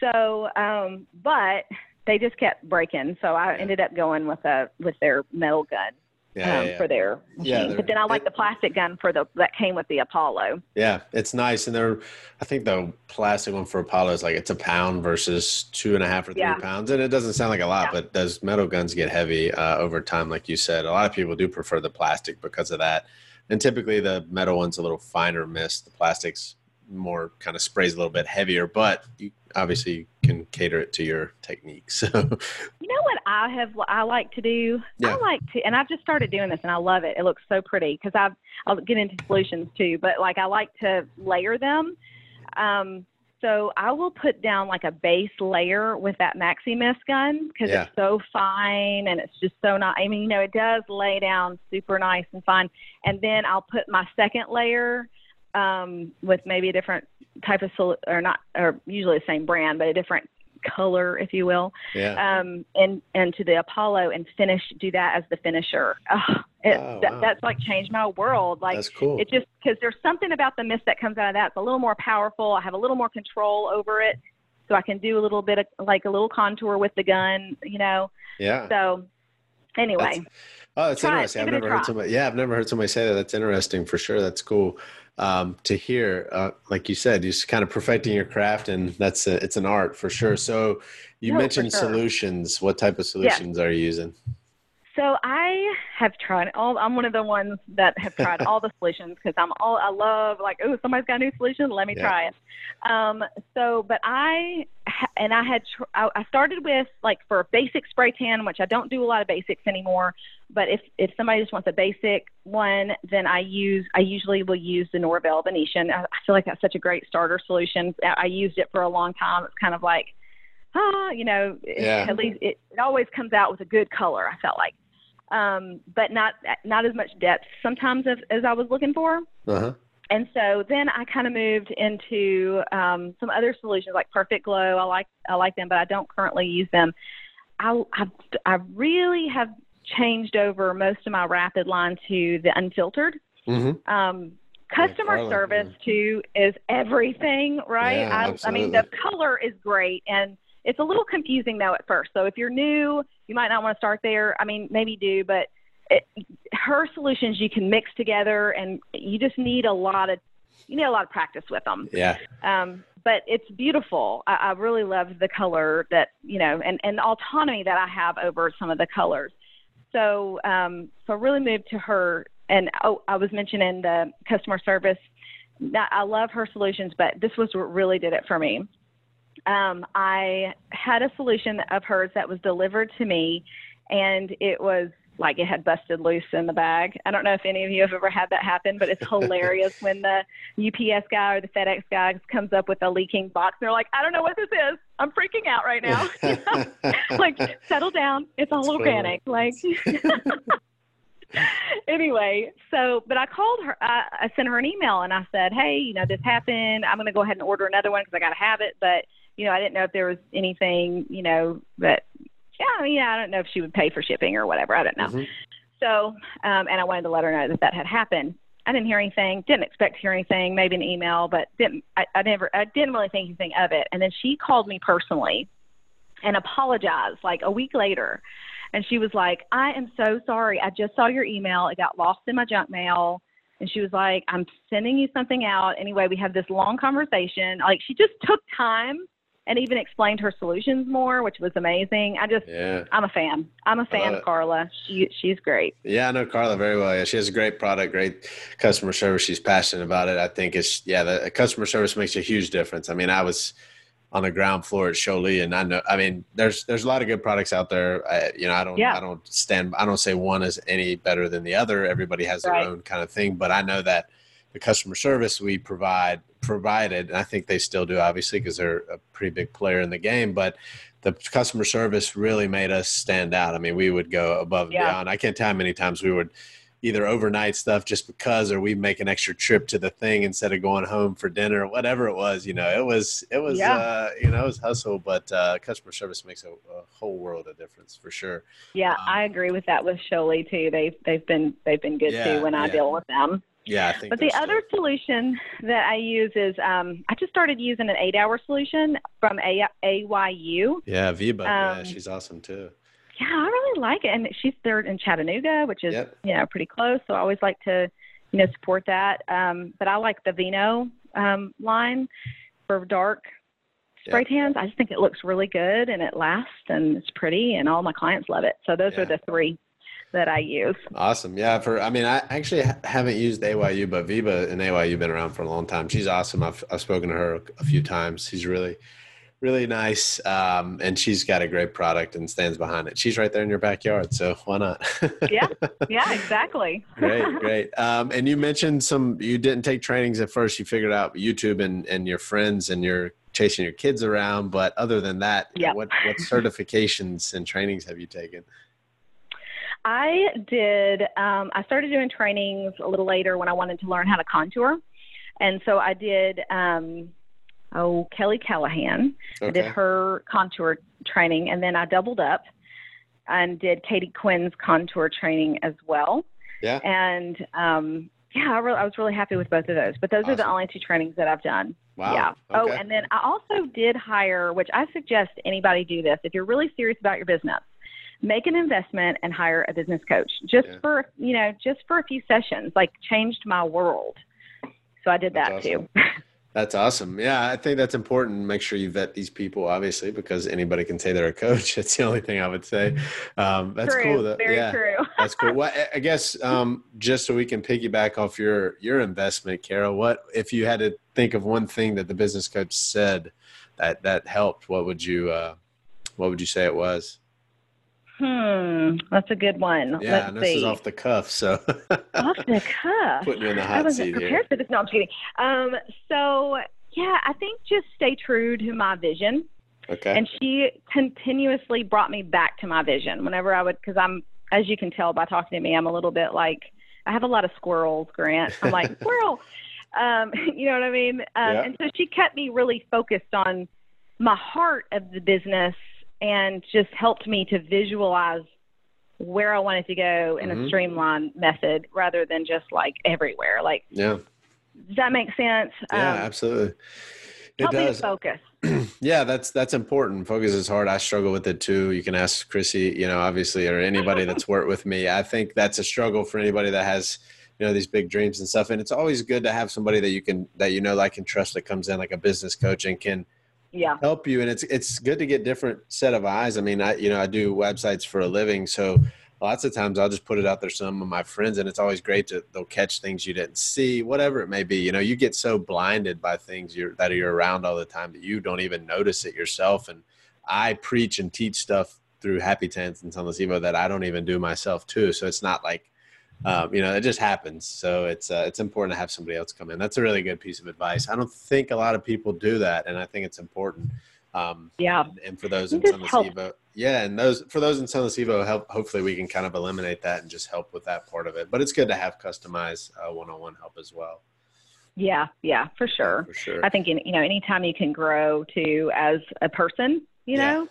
So, um, but they just kept breaking. So I ended up going with a with their metal gun. Yeah, um, yeah, for their yeah, but then I like the plastic gun for the that came with the Apollo. Yeah, it's nice, and they're I think the plastic one for Apollo is like it's a pound versus two and a half or three yeah. pounds, and it doesn't sound like a lot, but those metal guns get heavy uh, over time, like you said. A lot of people do prefer the plastic because of that, and typically the metal one's a little finer mist. The plastic's more kind of sprays a little bit heavier, but you obviously can cater it to your technique. So, you know what I have, I like to do? Yeah. I like to, and I've just started doing this and I love it. It looks so pretty because I've, I'll get into solutions too, but like I like to layer them. Um, so I will put down like a base layer with that Maxi-Mist gun because yeah. it's so fine and it's just so not. I mean, you know, it does lay down super nice and fine. And then I'll put my second layer um, with maybe a different type of sol- or not or usually the same brand, but a different color, if you will. Yeah. Um, and and to the Apollo and finish do that as the finisher. Oh, it, oh, that, wow. that's like changed my world. Like that's cool. It just because there's something about the mist that comes out of that. It's a little more powerful. I have a little more control over it, so I can do a little bit of like a little contour with the gun. You know. Yeah. So anyway. That's, oh, that's interesting. I've never heard somebody. Yeah, I've never heard somebody say that. That's interesting for sure. That's cool um, to hear. Uh, like you said, just kind of perfecting your craft, and that's a, it's an art for sure. So you no, mentioned sure. solutions. What type of solutions yeah. are you using? So I have tried all. I'm one of the ones that have tried all the solutions because I'm all. I love like, oh, somebody's got a new solution. Let me yeah. try it. Um, so, but I and I had tr- I started with like for a basic spray tan, which I don't do a lot of basics anymore. But if if somebody just wants a basic one, then I use I usually will use the Norvell Venetian. I, I feel like that's such a great starter solution. I used it for a long time. It's kind of like ah, you know, yeah. at least it, it always comes out with a good color. I felt like um, but not not as much depth sometimes as, as I was looking for. Uh-huh. And so then I kind of moved into um, some other solutions like Perfect Glow. I like I like them, but I don't currently use them. I I've, I really have changed over most of my rapid line to the unfiltered. Mm-hmm. Um, customer yeah, service too is everything, right? Yeah, I, I mean, the color is great, and it's a little confusing though at first. So if you're new, you might not want to start there. I mean, maybe do, but it, her solutions you can mix together, and you just need a lot of you need a lot of practice with them. Yeah. Um, but it's beautiful. I, I really love the color that you know, and and autonomy that I have over some of the colors. So um, so I really moved to her. And oh, I was mentioning the customer service. I love her solutions, but this was what really did it for me um, I had a solution of hers that was delivered to me, and it was like it had busted loose in the bag. I don't know if any of you have ever had that happen, but it's hilarious when the UPS guy or the FedEx guy comes up with a leaking box. They're like, I don't know what this is. I'm freaking out right now. like, settle down. It's all organic. Like, anyway, so but I called her. I, I sent her an email and I said, Hey, you know, this happened. I'm going to go ahead and order another one because I got to have it, but you know, I didn't know if there was anything, you know, that yeah, I mean, I don't know if she would pay for shipping or whatever. I don't know. Mm-hmm. So, um, and I wanted to let her know that that had happened. I didn't hear anything. Didn't expect to hear anything. Maybe an email, but didn't. I, I never. I didn't really think anything of it. And then she called me personally and apologized like a week later. And she was like, "I am so sorry. I just saw your email. It got lost in my junk mail." And she was like, "I'm sending you something out anyway." We had this long conversation. Like she just took time and even explained her solutions more, which was amazing. I just, yeah. I'm a fan. I'm a fan of Carla. She, she's great. Yeah, I know Carla very well. Yeah, she has a great product, great customer service. She's passionate about it. I think it's, yeah, the customer service makes a huge difference. I mean, I was on the ground floor at Jolie, and I know, I mean, there's, there's a lot of good products out there. I, you know, I don't, yeah. I don't stand, I don't say one is any better than the other. Everybody has their right. own kind of thing, but I know that the customer service we provide provided, and I think they still do, obviously, because they're a pretty big player in the game. But the customer service really made us stand out. I mean, we would go above and yeah. beyond. I can't tell how many times we would either overnight stuff just because, or we make an extra trip to the thing instead of going home for dinner, or whatever it was. You know, it was it was yeah. uh, you know it was hustle, but uh, customer service makes a, a, whole world of difference for sure. Yeah, um, I agree with that with Jolie too. They've they've been they've been good yeah, too when I deal with them. Yeah, I think. But the other solution that I use is um, I just started using an eight-hour solution from A- AYU. Yeah, Viva. Um, yeah, she's awesome too. Yeah, I really like it, and she's there in Chattanooga, which is yep. you know pretty close. So I always like to you know support that. Um, but I like the Vino um, line for dark spray yep. tans. I just think it looks really good and it lasts and it's pretty, and all my clients love it. So those yeah. are the three that I use. Awesome. Yeah. For, I mean, I actually haven't used AYU, but Viva and AYU been around for a long time. She's awesome. I've, I've spoken to her a few times. She's really, really nice. Um, and she's got a great product and stands behind it. She's right there in your backyard. So why not? yeah. Yeah, exactly. great. Great. Um, and you mentioned some, you didn't take trainings at first. You figured out YouTube and, and your friends and your chasing your kids around. But other than that, yep. what, what certifications and trainings have you taken? I did, um, I started doing trainings a little later when I wanted to learn how to contour. And so I did, um, oh, Kelly Callahan. Okay. I did her contour training. And then I doubled up and did Katie Quinn's contour training as well. Yeah. And um, yeah, I, re- I, was really happy with both of those. But those awesome. are the only two trainings that I've done. Wow. Yeah. Oh, okay. Oh, and then I also did hire, which I suggest anybody do this if you're really serious about your business. Make an investment and hire a business coach just yeah. for you know just for a few sessions. Like changed my world. So I did that's that awesome. too. That's awesome. Yeah, I think that's important. Make sure you vet these people, obviously, because anybody can say they're a coach. That's the only thing I would say. Um, that's true. cool. That, Very yeah, true. that's cool. Well, I guess um, just so we can piggyback off your your investment, Carol. What if you had to think of one thing that the business coach said that that helped? What would you uh, What would you say it was? Hmm, that's a good one. Yeah, Let's this see. is off the cuff, so off the cuff. Putting you in the hot I wasn't seat prepared here. for this. No, I'm kidding. Um, so yeah, I think just stay true to my vision. Okay. And she continuously brought me back to my vision whenever I would, because I'm, as you can tell by talking to me, I'm a little bit like I have a lot of squirrels, Grant. I'm like squirrel. Um, you know what I mean? Um, yeah. And so she kept me really focused on my heart of the business and just helped me to visualize where I wanted to go in mm-hmm. a streamlined method rather than just like everywhere. Like, yeah. Does that make sense? Yeah, um, absolutely. It help does. me focus. yeah, that's that's important. Focus is hard. I struggle with it too. You can ask Chrissy, you know, obviously, or anybody that's worked with me. I think that's a struggle for anybody that has, you know, these big dreams and stuff. And it's always good to have somebody that you can that you know, like and trust, that comes in like a business coach and can yeah. help you and it's it's good to get different set of eyes. I mean i you know i do websites for a living so lots of times i'll just put it out there some of my friends and it's always great to they'll catch things you didn't see whatever it may be. You know you get so blinded by things you're, that you're around all the time that you don't even notice it yourself and i preach and teach stuff through Happy Tans and Sunless that i don't even do myself too. So it's not like um, you know, it just happens. So it's uh, it's important to have somebody else come in. That's a really good piece of advice. I don't think a lot of people do that, and I think it's important. Um, yeah. And, and for those in Sunless Evo, yeah, and those for those in Sunless Evo, help. Hopefully, we can kind of eliminate that and just help with that part of it. But it's good to have customized uh, one-on-one help as well. Yeah, yeah, for sure. For sure. I think you know, anytime you can grow to as a person, you know,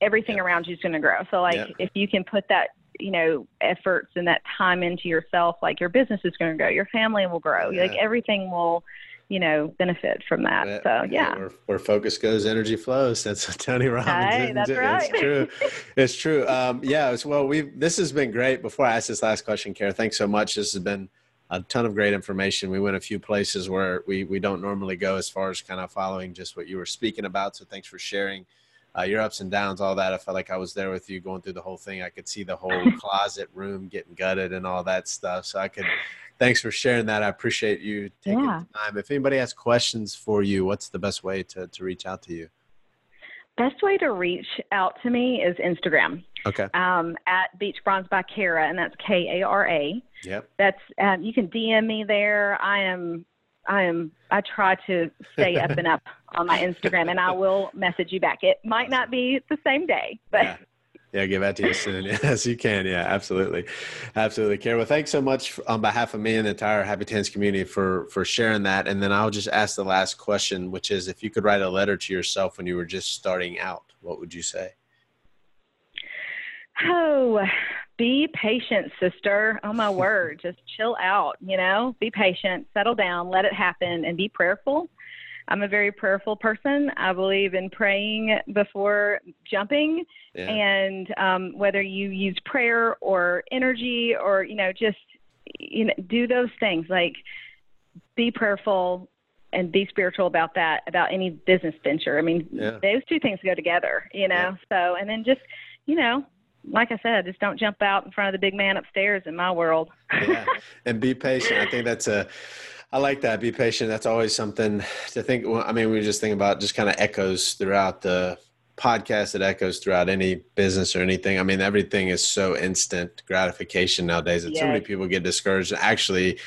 everything yeah. around you is going to grow. So like, if you can put that you know efforts and that time into yourself like your business is going to grow your family will grow yeah. like everything will you know benefit from that so yeah where, where, focus goes energy flows that's what tony robbins hey, that's right. it's true it's true um, yeah it's, well we this has been great before i ask this last question kara thanks so much this has been a ton of great information we went a few places where we we don't normally go as far as kind of following just what you were speaking about so thanks for sharing uh, your ups and downs, all that. I felt like I was there with you going through the whole thing. I could see the whole closet room getting gutted and all that stuff. So I could, thanks for sharing that. I appreciate you taking yeah. the time. If anybody has questions for you, what's the best way to, to reach out to you? Best way to reach out to me is Instagram. Okay. Um, at Beach Bronze by Kara, and that's K A R A. Yep. That's um, you can DM me there. I am I am I try to stay up and up on my Instagram and I will message you back. It might not be the same day, but yeah. yeah give that to you soon. Yes, you can. Yeah, absolutely. Absolutely. Kara, well, thanks so much on behalf of me and the entire Happy Tans community for for sharing that. And then I'll just ask the last question, which is if you could write a letter to yourself when you were just starting out, what would you say? Oh, be patient, sister. Oh my word, just chill out, you know? Be patient, settle down, let it happen and be prayerful. I'm a very prayerful person. I believe in praying before jumping. Yeah. And um, whether you use prayer or energy or, you know, just you know, do those things like be prayerful and be spiritual about that, about any business venture. I mean, yeah. those two things go together, you know? Yeah. So, and then just, you know, like I said, just don't jump out in front of the big man upstairs in my world. yeah, and be patient. I think that's a. I like that. Be patient. That's always something to think. I mean, we just think about just kind of echoes throughout the podcast. It echoes throughout any business or anything. I mean, everything is so instant gratification nowadays that yes. so many people get discouraged. Actually,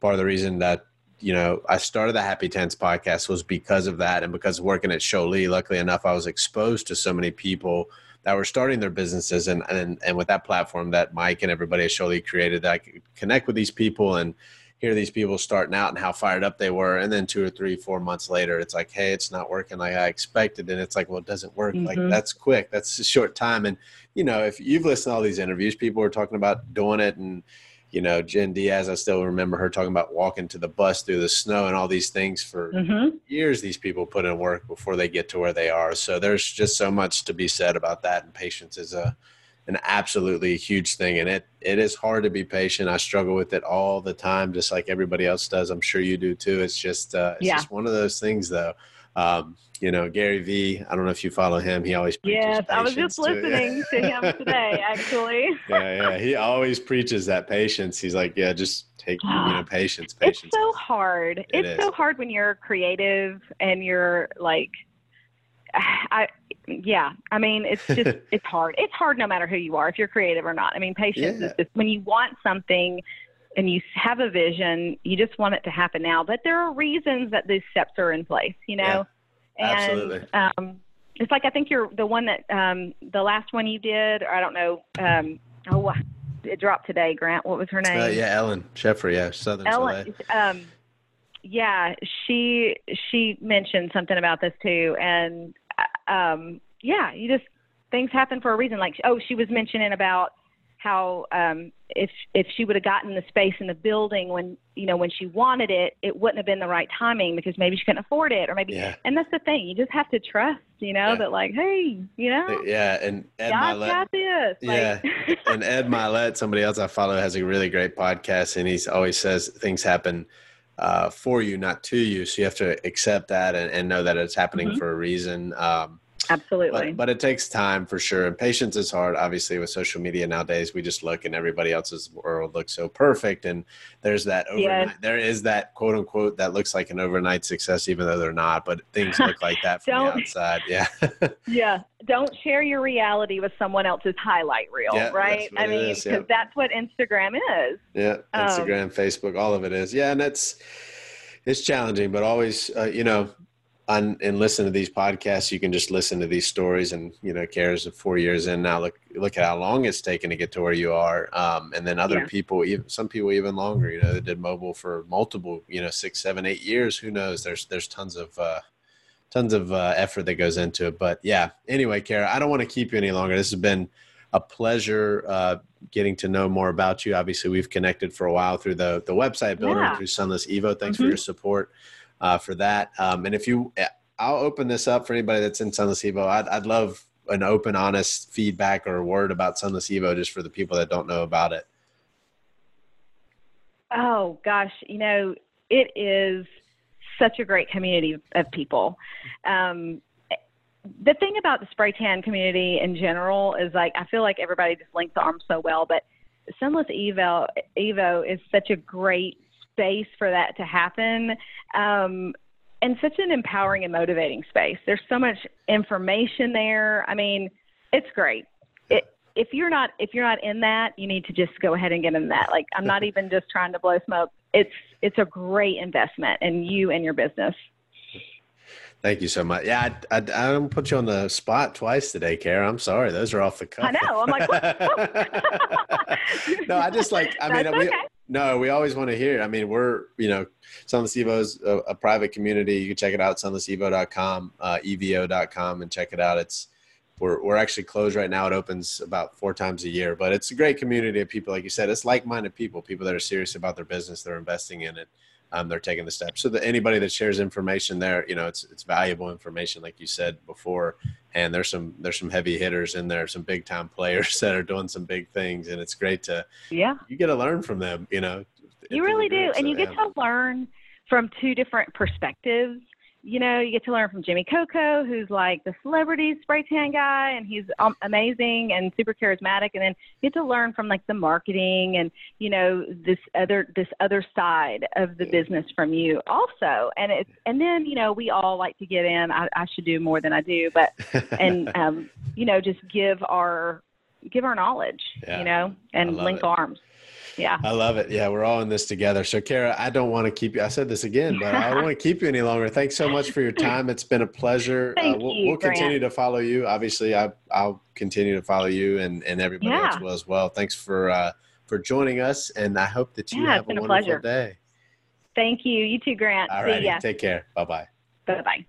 part of the reason that you know, I started the Happy Tans podcast was because of that and because working at Jolie, luckily enough, I was exposed to so many people that were starting their businesses and, and, and with that platform that Mike and everybody at Jolie created that I could connect with these people and hear these people starting out and how fired up they were. And then two or three, four months later, it's like, Hey, it's not working like I expected. And it's like, well, it doesn't work. Mm-hmm. Like that's quick. That's a short time. And, you know, if you've listened to all these interviews, people are talking about doing it and, you know, Jen Diaz, I still remember her talking about walking to the bus through the snow and all these things for mm-hmm. years. These people put in work before they get to where they are. So there's just so much to be said about that. And patience is a, an absolutely huge thing. And it, it is hard to be patient. I struggle with it all the time, just like everybody else does. I'm sure you do too. It's just, uh, it's yeah. just one of those things though. Um, you know, Gary Vee, I don't know if you follow him. He always Yes, I was just listening to him today, actually. yeah, yeah. He always preaches that patience. He's like, yeah, just take, you know, patience, patience. It's so hard. It it's is. so hard when you're creative and you're like, I, yeah, I mean, it's just, it's hard. It's hard no matter who you are, if you're creative or not. I mean, patience yeah. is just when you want something and you have a vision, you just want it to happen now. But there are reasons that these steps are in place, you know? And, Absolutely. Um, it's like I think you're the one that um, the last one you did, or I don't know. Um, oh, it dropped today. Grant, what was her uh, name? Uh, yeah, Ellen Sheffer. Yeah, Southern Ellen. Um, yeah, she she mentioned something about this too, and uh, um, yeah, you just things happen for a reason. Like, oh, she was mentioning about how um, if if she would have gotten the space in the building when you know when she wanted it, it wouldn't have been the right timing because maybe she couldn't afford it or maybe. Yeah. And that's the thing, you just have to trust, you know, yeah. that like, hey, you know. Yeah, and Ed Mylett, got this. Yeah, like, and Ed Mylett, somebody else I follow, has a really great podcast, and he's always says things happen uh, for you, not to you. So you have to accept that and, and know that it's happening mm-hmm. for a reason. Um, Absolutely. But, but, it takes time for sure. And patience is hard. Obviously, with social media nowadays, we just look and everybody else's world looks so perfect. And there's that overnight, yes. there is that quote unquote that looks like an overnight success, even though they're not. But things look like that from the outside. Yeah. yeah. Don't share your reality with someone else's highlight reel, yeah, right? I mean, because yeah. that's what Instagram is. Yeah. Instagram, um, Facebook, all of it is. Yeah. And that's, it's challenging, but always, uh, you know, on and listen to these podcasts, you can just listen to these stories. And you know, cares four years in now. Look, look at how long it's taken to get to where you are. Um, and then other yeah. people, even some people even longer. You know, they did mobile for multiple, you know, six, seven, eight years. Who knows? There's there's tons of uh, tons of uh, effort that goes into it. But yeah. Anyway, Kara, I don't want to keep you any longer. This has been a pleasure uh, getting to know more about you. Obviously, we've connected for a while through the the website builder yeah. through Sunless Evo. Thanks mm-hmm. for your support uh, for that. Um, and if you, I'll open this up for anybody that's in Sunless Evo. I'd, I'd love an open, honest feedback or a word about Sunless Evo just for the people that don't know about it. Oh gosh, you know it is such a great community of people. Um, the thing about the spray tan community in general is like I feel like everybody just links arms so well, but Sunless Evo Evo is such a great space for that to happen. Um, and such an empowering and motivating space. There's so much information there. I mean, it's great. It, if you're not if you're not in that, you need to just go ahead and get in that. Like I'm not even just trying to blow smoke. It's it's a great investment in you and your business. Thank you so much. Yeah, I, I, I don't put you on the spot twice today, Kara. I'm sorry; those are off the cuff. I know. I'm like, no, I just like. I mean, we, no, we always want to hear. I mean, we're you know, Sunless Evo is a, a private community. You can check it out, sunlessevo.com, uh, evo.com, and check it out. It's we're we're actually closed right now. It opens about four times a year, but it's a great community of people. Like you said, it's like-minded people, people that are serious about their business. They're investing in it um, they're taking the steps. So that anybody that shares information there, you know, it's it's valuable information, like you said before. And there's some there's some heavy hitters in there, some big time players that are doing some big things, and it's great to yeah. You get to learn from them, you know. You really do, and you get to learn from two different perspectives you know, you get to learn from Jimmy Coco, who's like the celebrity spray tan guy, and he's um, amazing and super charismatic. And then you get to learn from like the marketing and you know this other this other side of the business from you also. And it's and then you know we all like to get in. I, I should do more than I do, but and um, you know just give our give our knowledge, yeah, you know, and link it. arms. Yeah. I love it. Yeah, we're all in this together. So, Kara, I don't want to keep you. I said this again, but I don't want to keep you any longer. Thanks so much for your time. It's been a pleasure. Uh, Thank uh, we'll, you, we'll continue to follow you. Obviously, I, will continue to follow you and, and everybody yeah. else will as well. Thanks for uh, for joining us, and I hope that you yeah, have a wonderful a day. Thank you. You too, Grant. All right. Take care. Bye bye. Bye bye.